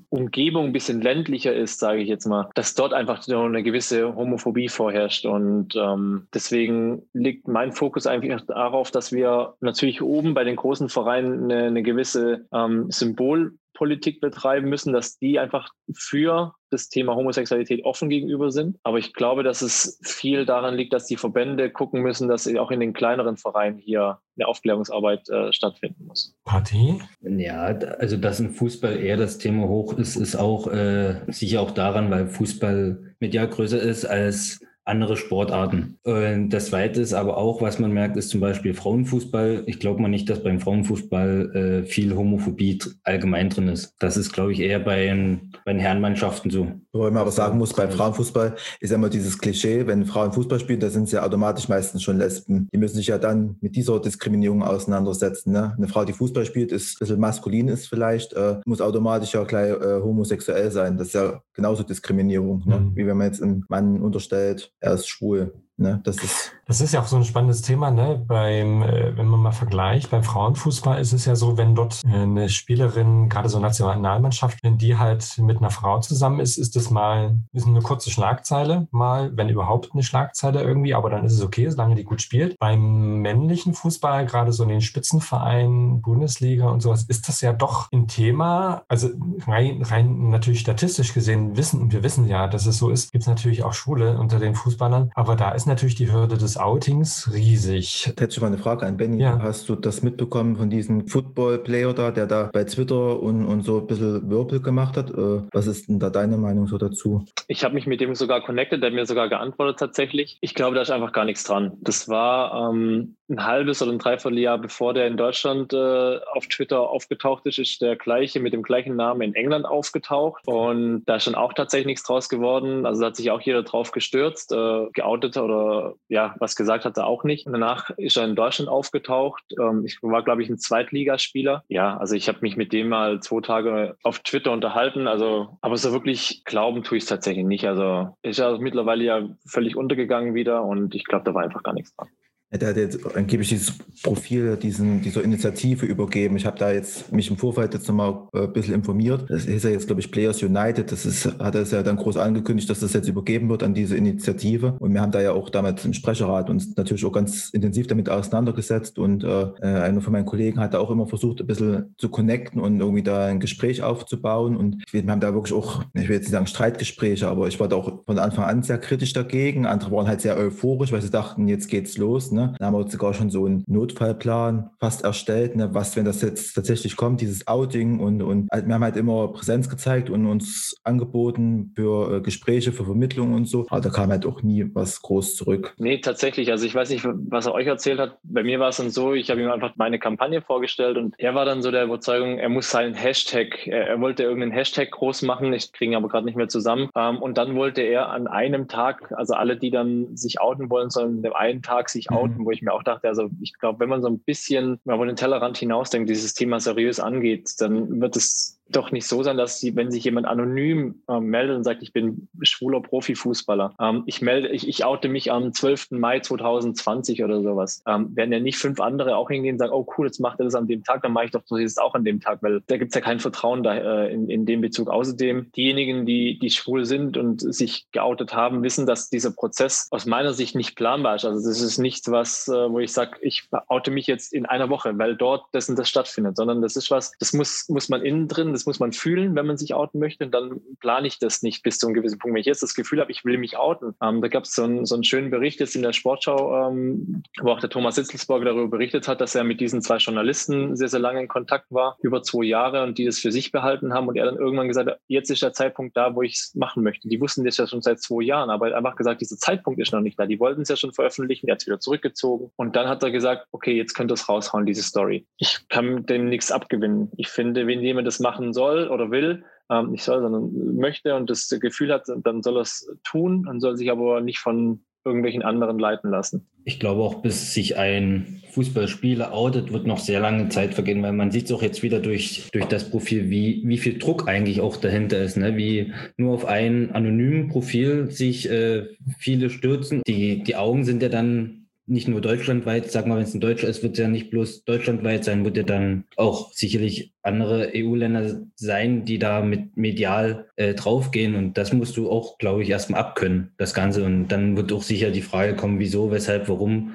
S5: Umgebung ein bisschen ländlicher ist, sage ich jetzt mal, dass dort einfach eine gewisse Homophobie vorherrscht. Und ähm, deswegen liegt mein Fokus einfach darauf, dass wir natürlich oben bei den großen Vereinen eine, eine gewisse ähm, Symbol Politik betreiben müssen, dass die einfach für das Thema Homosexualität offen gegenüber sind. Aber ich glaube, dass es viel daran liegt, dass die Verbände gucken müssen, dass auch in den kleineren Vereinen hier eine Aufklärungsarbeit äh, stattfinden muss.
S1: Party?
S6: Ja, also dass im Fußball eher das Thema hoch ist, ist auch äh, sicher auch daran, weil Fußball medial größer ist als andere Sportarten. Und das Zweite ist aber auch, was man merkt, ist zum Beispiel Frauenfußball. Ich glaube mal nicht, dass beim Frauenfußball äh, viel Homophobie allgemein drin ist. Das ist, glaube ich, eher bei den, bei den Herrenmannschaften so.
S3: Wobei man aber sagen muss, beim Frauenfußball ist ja immer dieses Klischee, wenn Frauen Fußball spielen, da sind sie ja automatisch meistens schon Lesben. Die müssen sich ja dann mit dieser Diskriminierung auseinandersetzen. Ne? Eine Frau, die Fußball spielt, ist ein bisschen maskulin ist vielleicht, äh, muss automatisch ja gleich äh, homosexuell sein. Das ist ja genauso Diskriminierung, ne? mhm. wie wenn man jetzt einem Mann unterstellt, er ist schwul. Ne? Das ist
S1: das ist ja auch so ein spannendes Thema, ne? Beim, äh, wenn man mal vergleicht, beim Frauenfußball ist es ja so, wenn dort äh, eine Spielerin, gerade so Nationalmannschaft, wenn die halt mit einer Frau zusammen ist, ist das mal, ist eine kurze Schlagzeile, mal, wenn überhaupt eine Schlagzeile irgendwie, aber dann ist es okay, solange die gut spielt. Beim männlichen Fußball, gerade so in den Spitzenvereinen, Bundesliga und sowas, ist das ja doch ein Thema. Also rein, rein natürlich statistisch gesehen wissen, wir wissen ja, dass es so ist, gibt es natürlich auch Schwule unter den Fußballern, aber da ist natürlich die Hürde des Outings riesig.
S3: Ich hätte schon mal eine Frage an Benny. Ja. Hast du das mitbekommen von diesem Football-Player da, der da bei Twitter und, und so ein bisschen Wirbel gemacht hat? Äh, was ist denn da deine Meinung so dazu?
S5: Ich habe mich mit dem sogar connected, der hat mir sogar geantwortet tatsächlich. Ich glaube, da ist einfach gar nichts dran. Das war ähm, ein halbes oder ein Dreivierteljahr bevor der in Deutschland äh, auf Twitter aufgetaucht ist, ist der gleiche mit dem gleichen Namen in England aufgetaucht. Und da ist dann auch tatsächlich nichts draus geworden. Also da hat sich auch jeder drauf gestürzt, äh, geoutet oder ja, was gesagt hat er auch nicht. Danach ist er in Deutschland aufgetaucht. Ähm, ich war, glaube ich, ein Zweitligaspieler. Ja, also ich habe mich mit dem mal zwei Tage auf Twitter unterhalten. Also, aber so wirklich glauben tue ich es tatsächlich nicht. Also ist ja mittlerweile ja völlig untergegangen wieder und ich glaube, da war einfach gar nichts dran.
S3: Der hat jetzt angeblich dieses Profil diesen, dieser Initiative übergeben. Ich habe da jetzt mich im Vorfeld jetzt nochmal äh, ein bisschen informiert. Das ist ja jetzt, glaube ich, Players United. Das ist, hat er ja dann groß angekündigt, dass das jetzt übergeben wird an diese Initiative. Und wir haben da ja auch damals im Sprecherrat uns natürlich auch ganz intensiv damit auseinandergesetzt. Und äh, äh, einer von meinen Kollegen hat da auch immer versucht, ein bisschen zu connecten und irgendwie da ein Gespräch aufzubauen. Und wir haben da wirklich auch, ich will jetzt nicht sagen Streitgespräche, aber ich war da auch von Anfang an sehr kritisch dagegen. Andere waren halt sehr euphorisch, weil sie dachten, jetzt geht's los. Ne? Da haben wir sogar schon so einen Notfallplan fast erstellt, ne? was, wenn das jetzt tatsächlich kommt, dieses Outing und, und halt, wir haben halt immer Präsenz gezeigt und uns angeboten für äh, Gespräche, für Vermittlung und so. Aber da kam halt auch nie was groß zurück.
S5: Nee, tatsächlich. Also ich weiß nicht, was er euch erzählt hat. Bei mir war es dann so, ich habe ihm einfach meine Kampagne vorgestellt und er war dann so der Überzeugung, er muss seinen Hashtag, er, er wollte irgendeinen Hashtag groß machen, ich kriege ihn aber gerade nicht mehr zusammen. Ähm, und dann wollte er an einem Tag, also alle, die dann sich outen wollen, sollen an dem einen Tag sich outen, mhm wo ich mir auch dachte, also ich glaube, wenn man so ein bisschen über den Tellerrand hinausdenkt, dieses Thema seriös angeht, dann wird es doch nicht so sein, dass sie, wenn sich jemand anonym äh, meldet und sagt, ich bin schwuler Profifußballer, ähm, ich melde, ich, ich oute mich am 12. Mai 2020 oder sowas, ähm, werden ja nicht fünf andere auch hingehen und sagen, oh cool, jetzt macht er das an dem Tag, dann mache ich doch das auch an dem Tag, weil da gibt es ja kein Vertrauen da, äh, in, in dem Bezug. Außerdem, diejenigen, die, die schwul sind und sich geoutet haben, wissen, dass dieser Prozess aus meiner Sicht nicht planbar ist. Also das ist nichts, was, äh, wo ich sage, ich oute mich jetzt in einer Woche, weil dort das und das stattfindet, sondern das ist was, das muss, muss man innen drin das muss man fühlen, wenn man sich outen möchte. Und dann plane ich das nicht bis zu einem gewissen Punkt. Wenn ich jetzt das Gefühl habe, ich will mich outen. Ähm, da gab es so, ein, so einen schönen Bericht jetzt in der Sportschau, ähm, wo auch der Thomas Sitzelsberger darüber berichtet hat, dass er mit diesen zwei Journalisten sehr, sehr lange in Kontakt war, über zwei Jahre und die das für sich behalten haben. Und er dann irgendwann gesagt hat, jetzt ist der Zeitpunkt da, wo ich es machen möchte. Die wussten das ja schon seit zwei Jahren, aber er hat einfach gesagt, dieser Zeitpunkt ist noch nicht da. Die wollten es ja schon veröffentlichen, er hat es wieder zurückgezogen. Und dann hat er gesagt, okay, jetzt könnt ihr es raushauen, diese Story. Ich kann dem nichts abgewinnen. Ich finde, wenn jemand das machen machen soll oder will, ähm, nicht soll, sondern möchte und das Gefühl hat, dann soll er es tun und soll sich aber nicht von irgendwelchen anderen leiten lassen.
S6: Ich glaube auch, bis sich ein Fußballspieler outet, wird noch sehr lange Zeit vergehen, weil man sieht es auch jetzt wieder durch, durch das Profil, wie, wie viel Druck eigentlich auch dahinter ist, ne? wie nur auf ein anonymen Profil sich äh, viele stürzen. Die, die Augen sind ja dann nicht nur deutschlandweit, sag mal, wenn es ein Deutscher ist, wird es ja nicht bloß deutschlandweit sein, wird ja dann auch sicherlich andere EU-Länder sein, die da mit medial äh, draufgehen. Und das musst du auch, glaube ich, erstmal abkönnen, das Ganze. Und dann wird auch sicher die Frage kommen, wieso, weshalb, warum.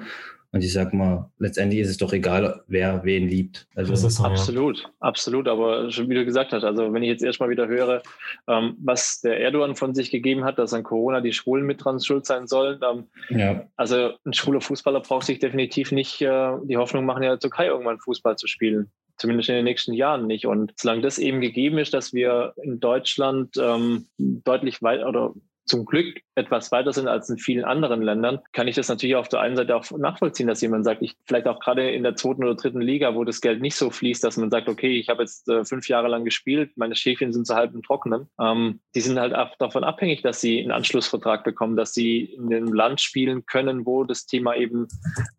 S6: Und ich sag mal, letztendlich ist es doch egal, wer wen liebt.
S5: Also so, absolut, ja. absolut. Aber schon wie du gesagt hast, also wenn ich jetzt erstmal wieder höre, ähm, was der Erdogan von sich gegeben hat, dass an Corona die Schwulen mit dran schuld sein sollen. Ähm, ja. Also ein schwuler Fußballer braucht sich definitiv nicht äh, die Hoffnung machen, in der Türkei irgendwann Fußball zu spielen zumindest in den nächsten Jahren nicht. Und solange das eben gegeben ist, dass wir in Deutschland ähm, deutlich weit oder zum Glück etwas weiter sind als in vielen anderen Ländern, kann ich das natürlich auf der einen Seite auch nachvollziehen, dass jemand sagt, ich vielleicht auch gerade in der zweiten oder dritten Liga, wo das Geld nicht so fließt, dass man sagt, okay, ich habe jetzt äh, fünf Jahre lang gespielt, meine Schäfchen sind zu halb im Trockenen. Ähm, die sind halt auch davon abhängig, dass sie einen Anschlussvertrag bekommen, dass sie in einem Land spielen können, wo das Thema eben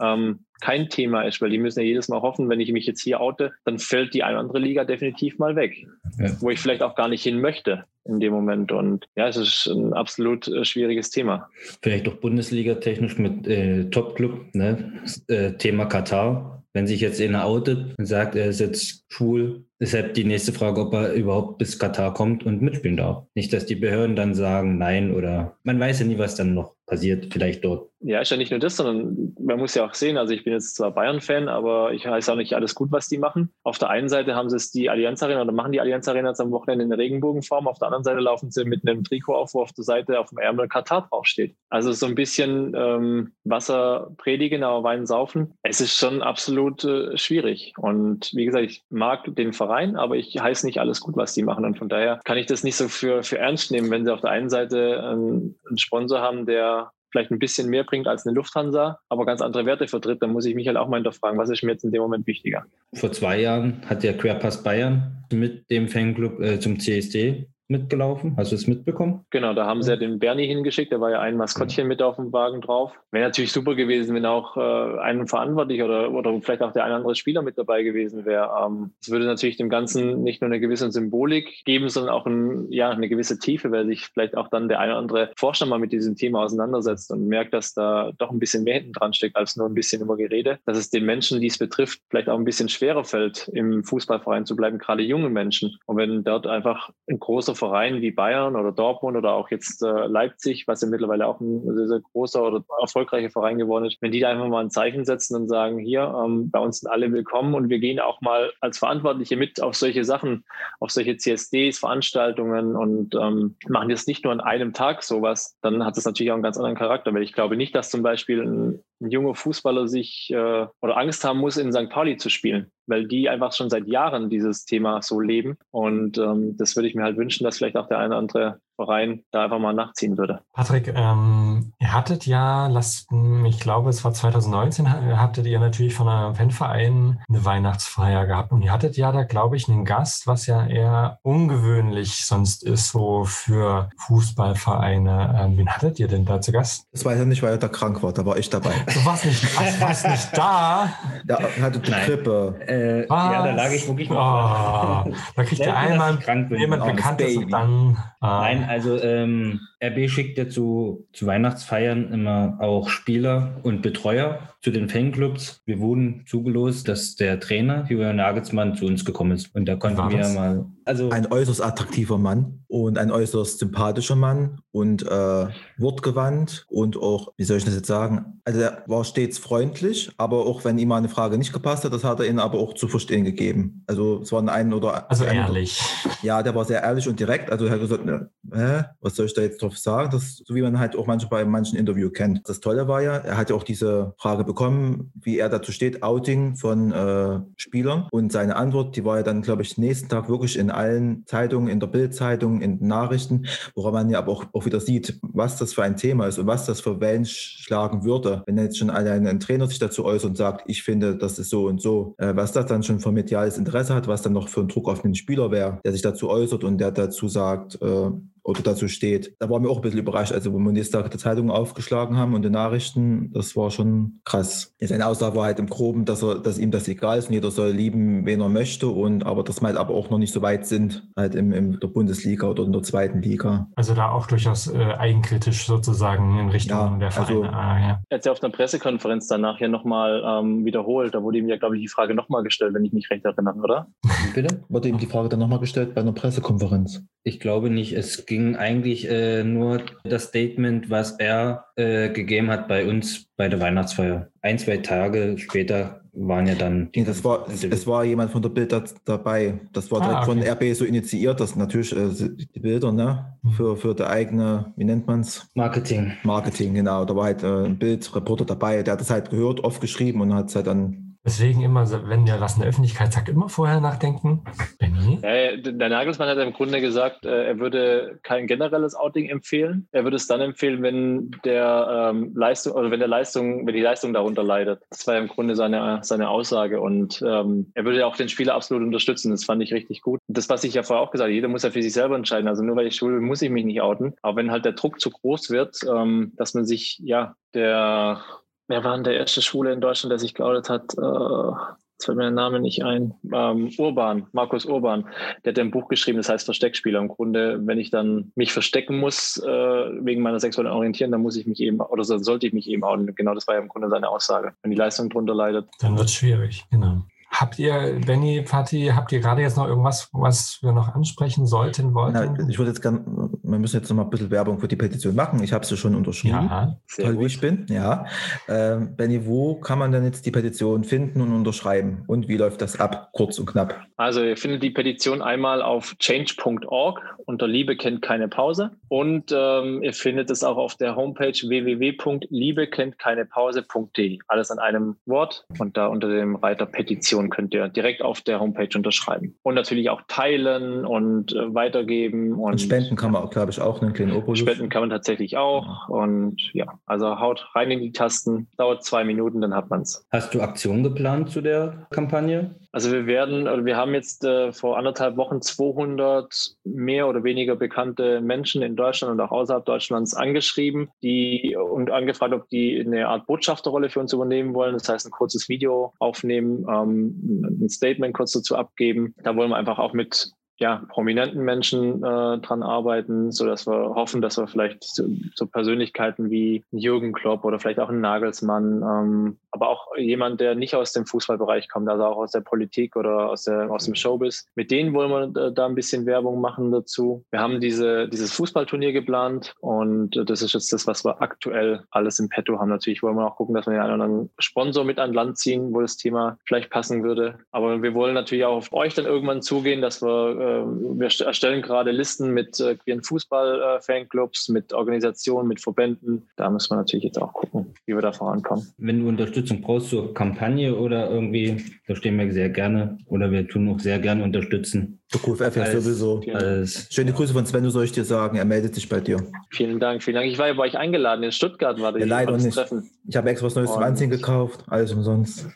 S5: ähm, kein Thema ist, weil die müssen ja jedes Mal hoffen, wenn ich mich jetzt hier oute, dann fällt die eine oder andere Liga definitiv mal weg, ja. wo ich vielleicht auch gar nicht hin möchte in dem Moment. Und ja, es ist ein absolut äh, schwieriges Thema.
S6: Vielleicht doch Bundesliga technisch mit äh, Top-Club, ne? Äh, Thema Katar. Wenn sich jetzt einer outet und sagt, er ist jetzt schwul, deshalb die nächste Frage, ob er überhaupt bis Katar kommt und mitspielen darf. Nicht, dass die Behörden dann sagen nein oder man weiß ja nie, was dann noch passiert, vielleicht dort.
S5: Ja, ist ja nicht nur das, sondern man muss ja auch sehen, also ich bin jetzt zwar Bayern-Fan, aber ich weiß auch nicht alles gut, was die machen. Auf der einen Seite haben sie es die Allianz Arena oder machen die Allianz Arena jetzt am Wochenende in Regenbogenform, auf der anderen Seite laufen sie mit einem Trikot auf, wo auf der Seite auf dem Ärmel Katar draufsteht. Also so ein bisschen ähm, Wasser predigen, aber Wein saufen. Es ist schon absolut äh, schwierig. Und wie gesagt, ich mag den Verein, aber ich heiße nicht alles gut, was die machen. Und von daher kann ich das nicht so für, für ernst nehmen, wenn sie auf der einen Seite ähm, einen Sponsor haben, der vielleicht ein bisschen mehr bringt als eine Lufthansa, aber ganz andere Werte vertritt, dann muss ich mich halt auch mal hinterfragen, was ist mir jetzt in dem Moment wichtiger.
S6: Vor zwei Jahren hat der Querpass Bayern mit dem Fanclub äh, zum CSD mitgelaufen. Hast du es mitbekommen?
S5: Genau, da haben sie ja den Bernie hingeschickt. Da war ja ein Maskottchen mit auf dem Wagen drauf. Wäre natürlich super gewesen, wenn auch äh, ein Verantwortlicher oder, oder vielleicht auch der ein oder andere Spieler mit dabei gewesen wäre. Ähm, es ähm, würde natürlich dem Ganzen nicht nur eine gewisse Symbolik geben, sondern auch ein, ja, eine gewisse Tiefe, weil sich vielleicht auch dann der ein oder andere Forscher mal mit diesem Thema auseinandersetzt und merkt, dass da doch ein bisschen mehr hinten dran steckt als nur ein bisschen immer Gerede. Dass es den Menschen, die es betrifft, vielleicht auch ein bisschen schwerer fällt, im Fußballverein zu bleiben, gerade junge Menschen. Und wenn dort einfach ein großer Vereinen wie Bayern oder Dortmund oder auch jetzt äh, Leipzig, was ja mittlerweile auch ein sehr, sehr großer oder erfolgreicher Verein geworden ist, wenn die da einfach mal ein Zeichen setzen und sagen, hier, ähm, bei uns sind alle willkommen und wir gehen auch mal als Verantwortliche mit auf solche Sachen, auf solche CSDs, Veranstaltungen und ähm, machen jetzt nicht nur an einem Tag sowas, dann hat das natürlich auch einen ganz anderen Charakter, weil ich glaube nicht, dass zum Beispiel ein, ein junger Fußballer sich äh, oder Angst haben muss, in St. Pauli zu spielen weil die einfach schon seit Jahren dieses Thema so leben. Und ähm, das würde ich mir halt wünschen, dass vielleicht auch der eine oder andere Verein da einfach mal nachziehen würde.
S1: Patrick, ähm, ihr hattet ja, lasst, ich glaube, es war 2019, hattet ihr natürlich von eurem Fanverein eine Weihnachtsfeier gehabt. Und ihr hattet ja da, glaube ich, einen Gast, was ja eher ungewöhnlich sonst ist, so für Fußballvereine. Ähm, wen hattet ihr denn da zu Gast?
S3: Das weiß ich nicht, weil er da krank war, da war ich dabei.
S1: Du warst nicht, ach, warst nicht da?
S3: Da hatte die Grippe.
S6: Äh, ja, da lag ich wirklich
S1: mal. Oh, da kriegt ihr einmal jemand Bekanntes und dann.
S6: Äh, Nein, also ähm, RB schickt ja zu, zu Weihnachtsfeiern immer auch Spieler und Betreuer zu den Fanclubs. Wir wurden zugelost, dass der Trainer Julian Nagelsmann zu uns gekommen ist. Und da konnten wir mal.
S3: Also ein äußerst attraktiver Mann und ein äußerst sympathischer Mann und äh, wortgewandt und auch, wie soll ich das jetzt sagen? Also er war stets freundlich, aber auch wenn ihm mal eine Frage nicht gepasst hat, das hat er ihnen aber auch zu verstehen gegeben. Also es waren ein oder
S1: also ehrlich.
S3: ja, der war sehr ehrlich und direkt. Also er hat gesagt, ne, hä, was soll ich da jetzt drauf sagen? Das, so wie man halt auch manchmal bei manchen Interviews kennt. Das Tolle war ja, er hat ja auch diese Frage bekommen, wie er dazu steht, Outing von äh, Spielern. Und seine Antwort, die war ja dann, glaube ich, nächsten Tag wirklich in allen Zeitungen, in der Bildzeitung, in Nachrichten, woran man ja aber auch, auch wieder sieht, was das für ein Thema ist und was das für Wellen schlagen würde, wenn jetzt schon allein ein Trainer sich dazu äußert und sagt, ich finde, das ist so und so, äh, was das dann schon für mediales Interesse hat, was dann noch für ein Druck auf den Spieler wäre, der sich dazu äußert und der dazu sagt, äh, oder dazu steht. Da war mir auch ein bisschen überrascht, also wo wir nächsten Tag die Zeitung aufgeschlagen haben und die Nachrichten, das war schon krass. Seine Aussage war halt im Groben, dass er, dass ihm das egal ist und jeder soll lieben, wen er möchte und aber dass wir halt aber auch noch nicht so weit sind, halt im, in der Bundesliga oder in der zweiten Liga.
S1: Also da auch durchaus äh, eigenkritisch sozusagen in Richtung ja, der Vereine. Also,
S5: ah, ja. Er hat ja auf einer Pressekonferenz danach ja nochmal ähm, wiederholt. Da wurde ihm ja, glaube ich, die Frage nochmal gestellt, wenn ich mich recht erinnere, oder?
S3: Bitte? Wurde ihm die Frage dann nochmal gestellt bei einer Pressekonferenz?
S6: Ich glaube nicht. Es ging eigentlich äh, nur das Statement, was er äh, gegeben hat bei uns bei der Weihnachtsfeier. Ein, zwei Tage später waren ja dann.
S3: Nee, das war, es war jemand von der Bild dabei. Das war ah, okay. von RB so initiiert, dass natürlich äh, die Bilder, ne, mhm. für, für die eigene, wie nennt man es?
S6: Marketing.
S3: Marketing, genau. Da war halt äh, ein Bildreporter dabei, der hat das halt gehört, oft geschrieben und hat es halt dann
S1: Deswegen immer, wenn der was in der Öffentlichkeit sagt, immer vorher nachdenken.
S5: Benny? Ja, der Nagelsmann hat im Grunde gesagt, äh, er würde kein generelles Outing empfehlen. Er würde es dann empfehlen, wenn der ähm, Leistung oder wenn der Leistung, wenn die Leistung darunter leidet. Das war im Grunde seine, seine Aussage. Und ähm, er würde auch den Spieler absolut unterstützen. Das fand ich richtig gut. Das, was ich ja vorher auch gesagt habe, jeder muss ja für sich selber entscheiden. Also nur weil ich schwul bin, muss ich mich nicht outen. Aber wenn halt der Druck zu groß wird, ähm, dass man sich ja der Wer war denn der erste Schwule in Deutschland, der sich geoutet hat? Äh, jetzt fällt mir der Name nicht ein. Ähm, Urban, Markus Urban. Der hat ein Buch geschrieben, das heißt Versteckspieler. Im Grunde, wenn ich dann mich verstecken muss äh, wegen meiner sexuellen Orientierung, dann muss ich mich eben, oder sollte ich mich eben outen. Genau das war ja im Grunde seine Aussage. Wenn die Leistung drunter leidet.
S1: Dann wird es schwierig, genau. Habt ihr, Benny, Patti, habt ihr gerade jetzt noch irgendwas, was wir noch ansprechen sollten, wollten?
S3: Na, ich würde jetzt gerne, wir müssen jetzt noch mal ein bisschen Werbung für die Petition machen. Ich habe sie schon unterschrieben, ja, toll wie ich bin. Ja. Äh, Benny, wo kann man denn jetzt die Petition finden und unterschreiben? Und wie läuft das ab, kurz und knapp?
S5: Also ihr findet die Petition einmal auf change.org unter Liebe kennt keine Pause. Und ähm, ihr findet es auch auf der Homepage www.liebekenntKeinePause.de. Alles an einem Wort und da unter dem Reiter Petition Petition könnt ihr direkt auf der Homepage unterschreiben. Und natürlich auch teilen und äh, weitergeben. Und, und,
S3: Spenden kann man auch, glaube ich, auch einen kleinen Obolus.
S5: Spenden kann man tatsächlich auch. Und ja, also haut rein in die Tasten. Dauert zwei Minuten, dann hat man es.
S6: Hast du Aktionen geplant zu der Kampagne?
S5: Also wir werden, wir haben jetzt äh, vor anderthalb Wochen 200 mehr oder weniger bekannte Menschen in Deutschland und auch außerhalb Deutschlands angeschrieben, die und angefragt, ob die eine Art Botschafterrolle für uns übernehmen wollen. Das heißt, ein kurzes Video aufnehmen, ähm, ein Statement kurz dazu abgeben. Da wollen wir einfach auch mit ja, prominenten Menschen äh, dran arbeiten, so dass wir hoffen, dass wir vielleicht so, so Persönlichkeiten wie Jürgen Klopp oder vielleicht auch ein Nagelsmann, ähm, aber auch jemand, der nicht aus dem Fußballbereich kommt, also auch aus der Politik oder aus, der, aus dem Showbiz. Mit denen wollen wir da ein bisschen Werbung machen dazu. Wir haben diese, dieses Fußballturnier geplant und das ist jetzt das, was wir aktuell alles im Petto haben. Natürlich wollen wir auch gucken, dass wir den einen oder anderen Sponsor mit an Land ziehen, wo das Thema vielleicht passen würde. Aber wir wollen natürlich auch auf euch dann irgendwann zugehen, dass wir äh, wir erstellen gerade Listen mit äh, queeren Fußball-Fanclubs, mit Organisationen, mit Verbänden. Da müssen wir natürlich jetzt auch gucken, wie wir da vorankommen.
S6: Wenn du Unterstützung brauchst zur Kampagne oder irgendwie, da stehen wir sehr gerne oder wir tun auch sehr gerne unterstützen.
S3: Der QFF ja sowieso. Als, Schöne Grüße von Sven, soll ich dir sagen. Er meldet sich bei dir.
S5: Vielen Dank, vielen Dank. Ich war ja bei euch eingeladen. In Stuttgart war
S3: das ja, leider nicht. Treffen. Ich habe extra was Neues zum Anziehen gekauft. Alles umsonst.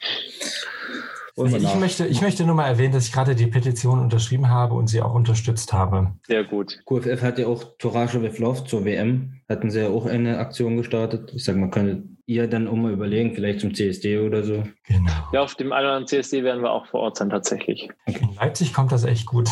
S1: Also ich, möchte, ich möchte nur mal erwähnen, dass ich gerade die Petition unterschrieben habe und sie auch unterstützt habe.
S5: Sehr gut.
S6: QFF hat ja auch Torage with Love zur WM. Hatten sie ja auch eine Aktion gestartet. Ich sage, man könnte ihr dann auch mal überlegen, vielleicht zum CSD oder so.
S5: Genau. Ja, auf dem einen oder anderen CSD werden wir auch vor Ort sein, tatsächlich.
S1: Okay. In Leipzig kommt das echt gut.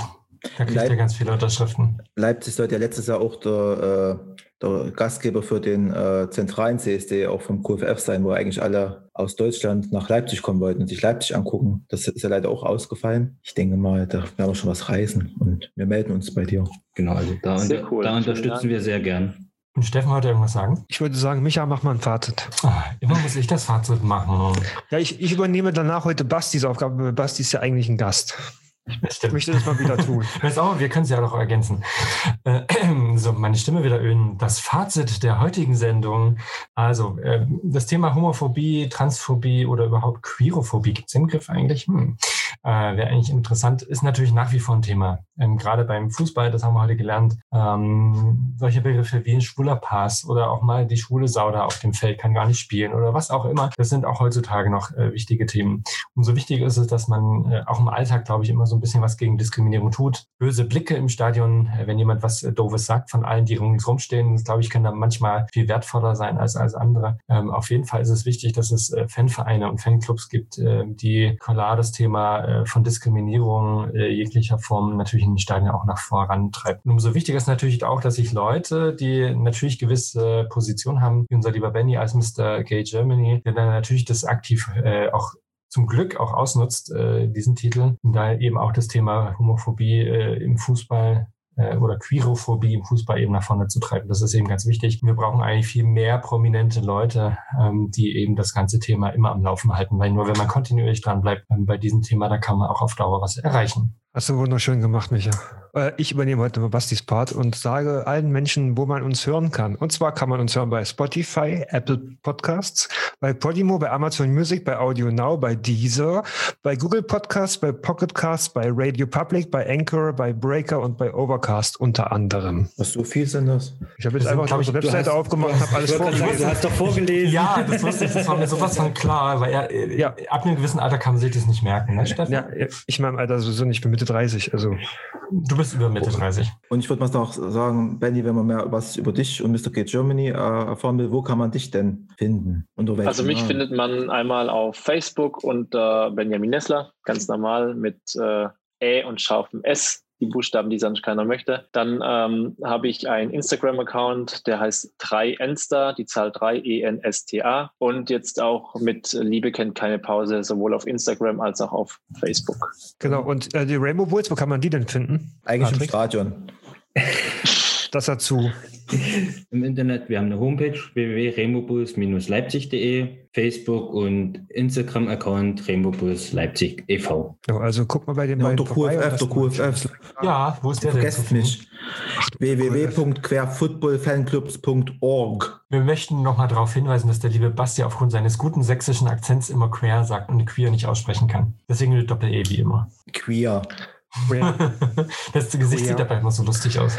S1: Da kriegt Leip ihr ganz viele Unterschriften.
S3: Leipzig sollte ja letztes Jahr auch der, äh, der Gastgeber für den äh, zentralen CSD auch vom QFF sein, wo eigentlich alle aus Deutschland nach Leipzig kommen wollten und sich Leipzig angucken. Das ist ja leider auch ausgefallen. Ich denke mal, da werden wir schon was reisen und wir melden uns bei dir.
S6: Genau, also da, unter, cool. da unterstützen wir sehr gern.
S1: Und Steffen wollte irgendwas sagen?
S4: Ich würde sagen, Micha, mach mal ein Fazit.
S1: Oh, immer muss ich das Fazit machen.
S4: Ja, ich, ich übernehme danach heute Bastis Aufgabe. Basti ist ja eigentlich ein Gast. Ich möchte das mal wieder tun.
S1: auch, wir können es ja noch ergänzen. Äh, so, meine Stimme wieder ölen. Das Fazit der heutigen Sendung. Also, äh, das Thema Homophobie, Transphobie oder überhaupt Queerophobie, gibt es den Begriff eigentlich? Hm. Äh, Wäre eigentlich interessant, ist natürlich nach wie vor ein Thema. Ähm, gerade beim Fußball, das haben wir heute gelernt, ähm, solche Begriffe wie ein schwuler Pass oder auch mal die schwule Sau da auf dem Feld kann gar nicht spielen oder was auch immer, das sind auch heutzutage noch äh, wichtige Themen. Umso wichtiger ist es, dass man äh, auch im Alltag, glaube ich, immer so ein bisschen was gegen Diskriminierung tut. Böse Blicke im Stadion, äh, wenn jemand was äh, Doofes sagt von allen, die ringsrum stehen, glaube ich, können da manchmal viel wertvoller sein als, als andere. Ähm, auf jeden Fall ist es wichtig, dass es äh, Fanvereine und Fanclubs gibt, äh, die klar das Thema äh, von Diskriminierung jeglicher Form natürlich in den Stadien auch nach vorantreiben. Umso wichtiger ist natürlich auch, dass sich Leute, die natürlich gewisse Positionen haben, wie unser lieber Benny als Mr. Gay Germany, der dann natürlich das aktiv äh, auch zum Glück auch ausnutzt, äh, diesen Titel, und da eben auch das Thema Homophobie äh, im Fußball äh, oder Queerophobie im Fußball eben nach vorne zu treiben. Das ist eben ganz wichtig. Wir brauchen eigentlich viel mehr prominente Leute, ähm, die eben das ganze Thema immer am Laufen halten, weil nur wenn man kontinuierlich dran bleibt ähm, bei diesem Thema, da kann man auch auf Dauer was erreichen.
S4: Hast du wunderschön gemacht, Micha. Äh, ich übernehme heute mal Bastis Part und sage allen Menschen, wo man uns hören kann. Und zwar kann man uns hören bei Spotify, Apple Podcasts, bei Podimo, bei Amazon Music, bei Audio Now, bei Deezer, bei Google Podcasts, bei Pocket Casts, bei Radio Public, bei Anchor, bei Breaker und bei Overcast unter anderem.
S3: Was so viel sind das?
S4: Ich habe jetzt
S1: Das
S4: einfach unsere
S1: du
S4: Webseite
S6: hast-
S4: aufgemacht und habe alles
S6: Du
S4: vorgelesen.
S6: hast doch vorgelesen.
S1: Ja, das wusste ich, das war mir sowas von klar, weil er,
S4: Ja.
S1: ab einem gewissen Alter kann man sich das nicht merken. Ne, Steffen?
S4: Ja, ich in meinem Alter sowieso nicht, ich bin Mitte 30. Also
S1: Du bist über Mitte 30.
S3: Und ich würde mal noch sagen, Benny, wenn man mehr was über dich und Mr. K Germany äh, erfahren will, wo kann man dich denn finden?
S5: Also mich
S3: Namen?
S5: findet man einmal auf Facebook unter Benjamin Nessler, ganz normal mit äh, Ä und scharfem S, die Buchstaben, die sonst keiner möchte. Dann ähm, habe ich einen Instagram-Account, der heißt 3ensta, die Zahl 3 E-N-S-T-A. Und jetzt auch mit Liebe kennt keine Pause, sowohl auf Instagram als auch auf Facebook.
S4: genau. Und äh, die Rainbow Bulls, wo kann man die denn finden?
S3: Eigentlich im
S4: Patrick?
S3: Stadion.
S4: Das dazu.
S6: Im Internet, wir haben eine Homepage www.rainbowbulls-leipzig.de, Facebook und Instagram-Account Bulls Leipzig e.V.
S4: Ja, also guck mal bei den
S3: Ja,
S4: beiden
S3: der
S4: vorbei.
S3: QFF, der QFF.
S1: Ja, wo ist der denn?
S3: Vergesst
S1: finden?
S3: nicht. www.querfootballfanclubs.org.
S1: Wir möchten nochmal darauf hinweisen, dass der liebe Basti aufgrund seines guten sächsischen Akzents immer queer sagt und queer nicht aussprechen kann. Deswegen eine Doppel-E wie immer.
S3: Queer.
S4: Ja.
S1: Das Gesicht
S4: Queer.
S1: sieht dabei immer so lustig aus.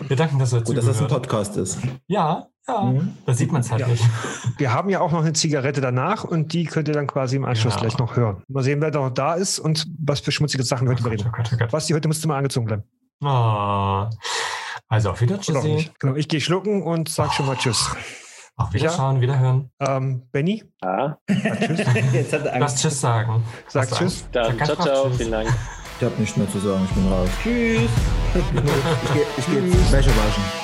S1: Wir danken, dass du dazu
S3: Gut, dass das ein. Podcast ist.
S1: Ja, ja,
S3: Mhm.
S1: da sieht man es halt
S4: Ja.
S1: nicht.
S4: Wir haben ja auch noch eine Zigarette danach und die könnt ihr dann quasi im Anschluss
S1: Ja.
S4: gleich noch hören. Mal sehen, wer noch da ist und was für schmutzige Sachen wir
S1: Oh
S4: heute
S1: Gott,
S4: bereden.
S1: oh Gott, oh Gott.
S4: Basti, heute musst du mal angezogen bleiben.
S1: Oh. Also auf Wiedersehen.
S4: Genau, ich gehe schlucken und sag schon mal Tschüss.
S1: Auf Wiederschauen, Wiederhören.
S4: Ähm, Benny,
S5: Ja,
S4: sag Tschüss.
S6: Jetzt hat er
S1: Lass
S6: Angst.
S1: Tschüss sagen.
S4: Sag Tschüss.
S5: Dann
S1: Sag
S5: ciao, ciao,
S1: Tschüss.
S5: vielen Dank.
S3: Ich habe nichts mehr zu sagen, ich bin raus.
S6: Tschüss.
S3: Ich gehe ich geh jetzt Wäsche waschen.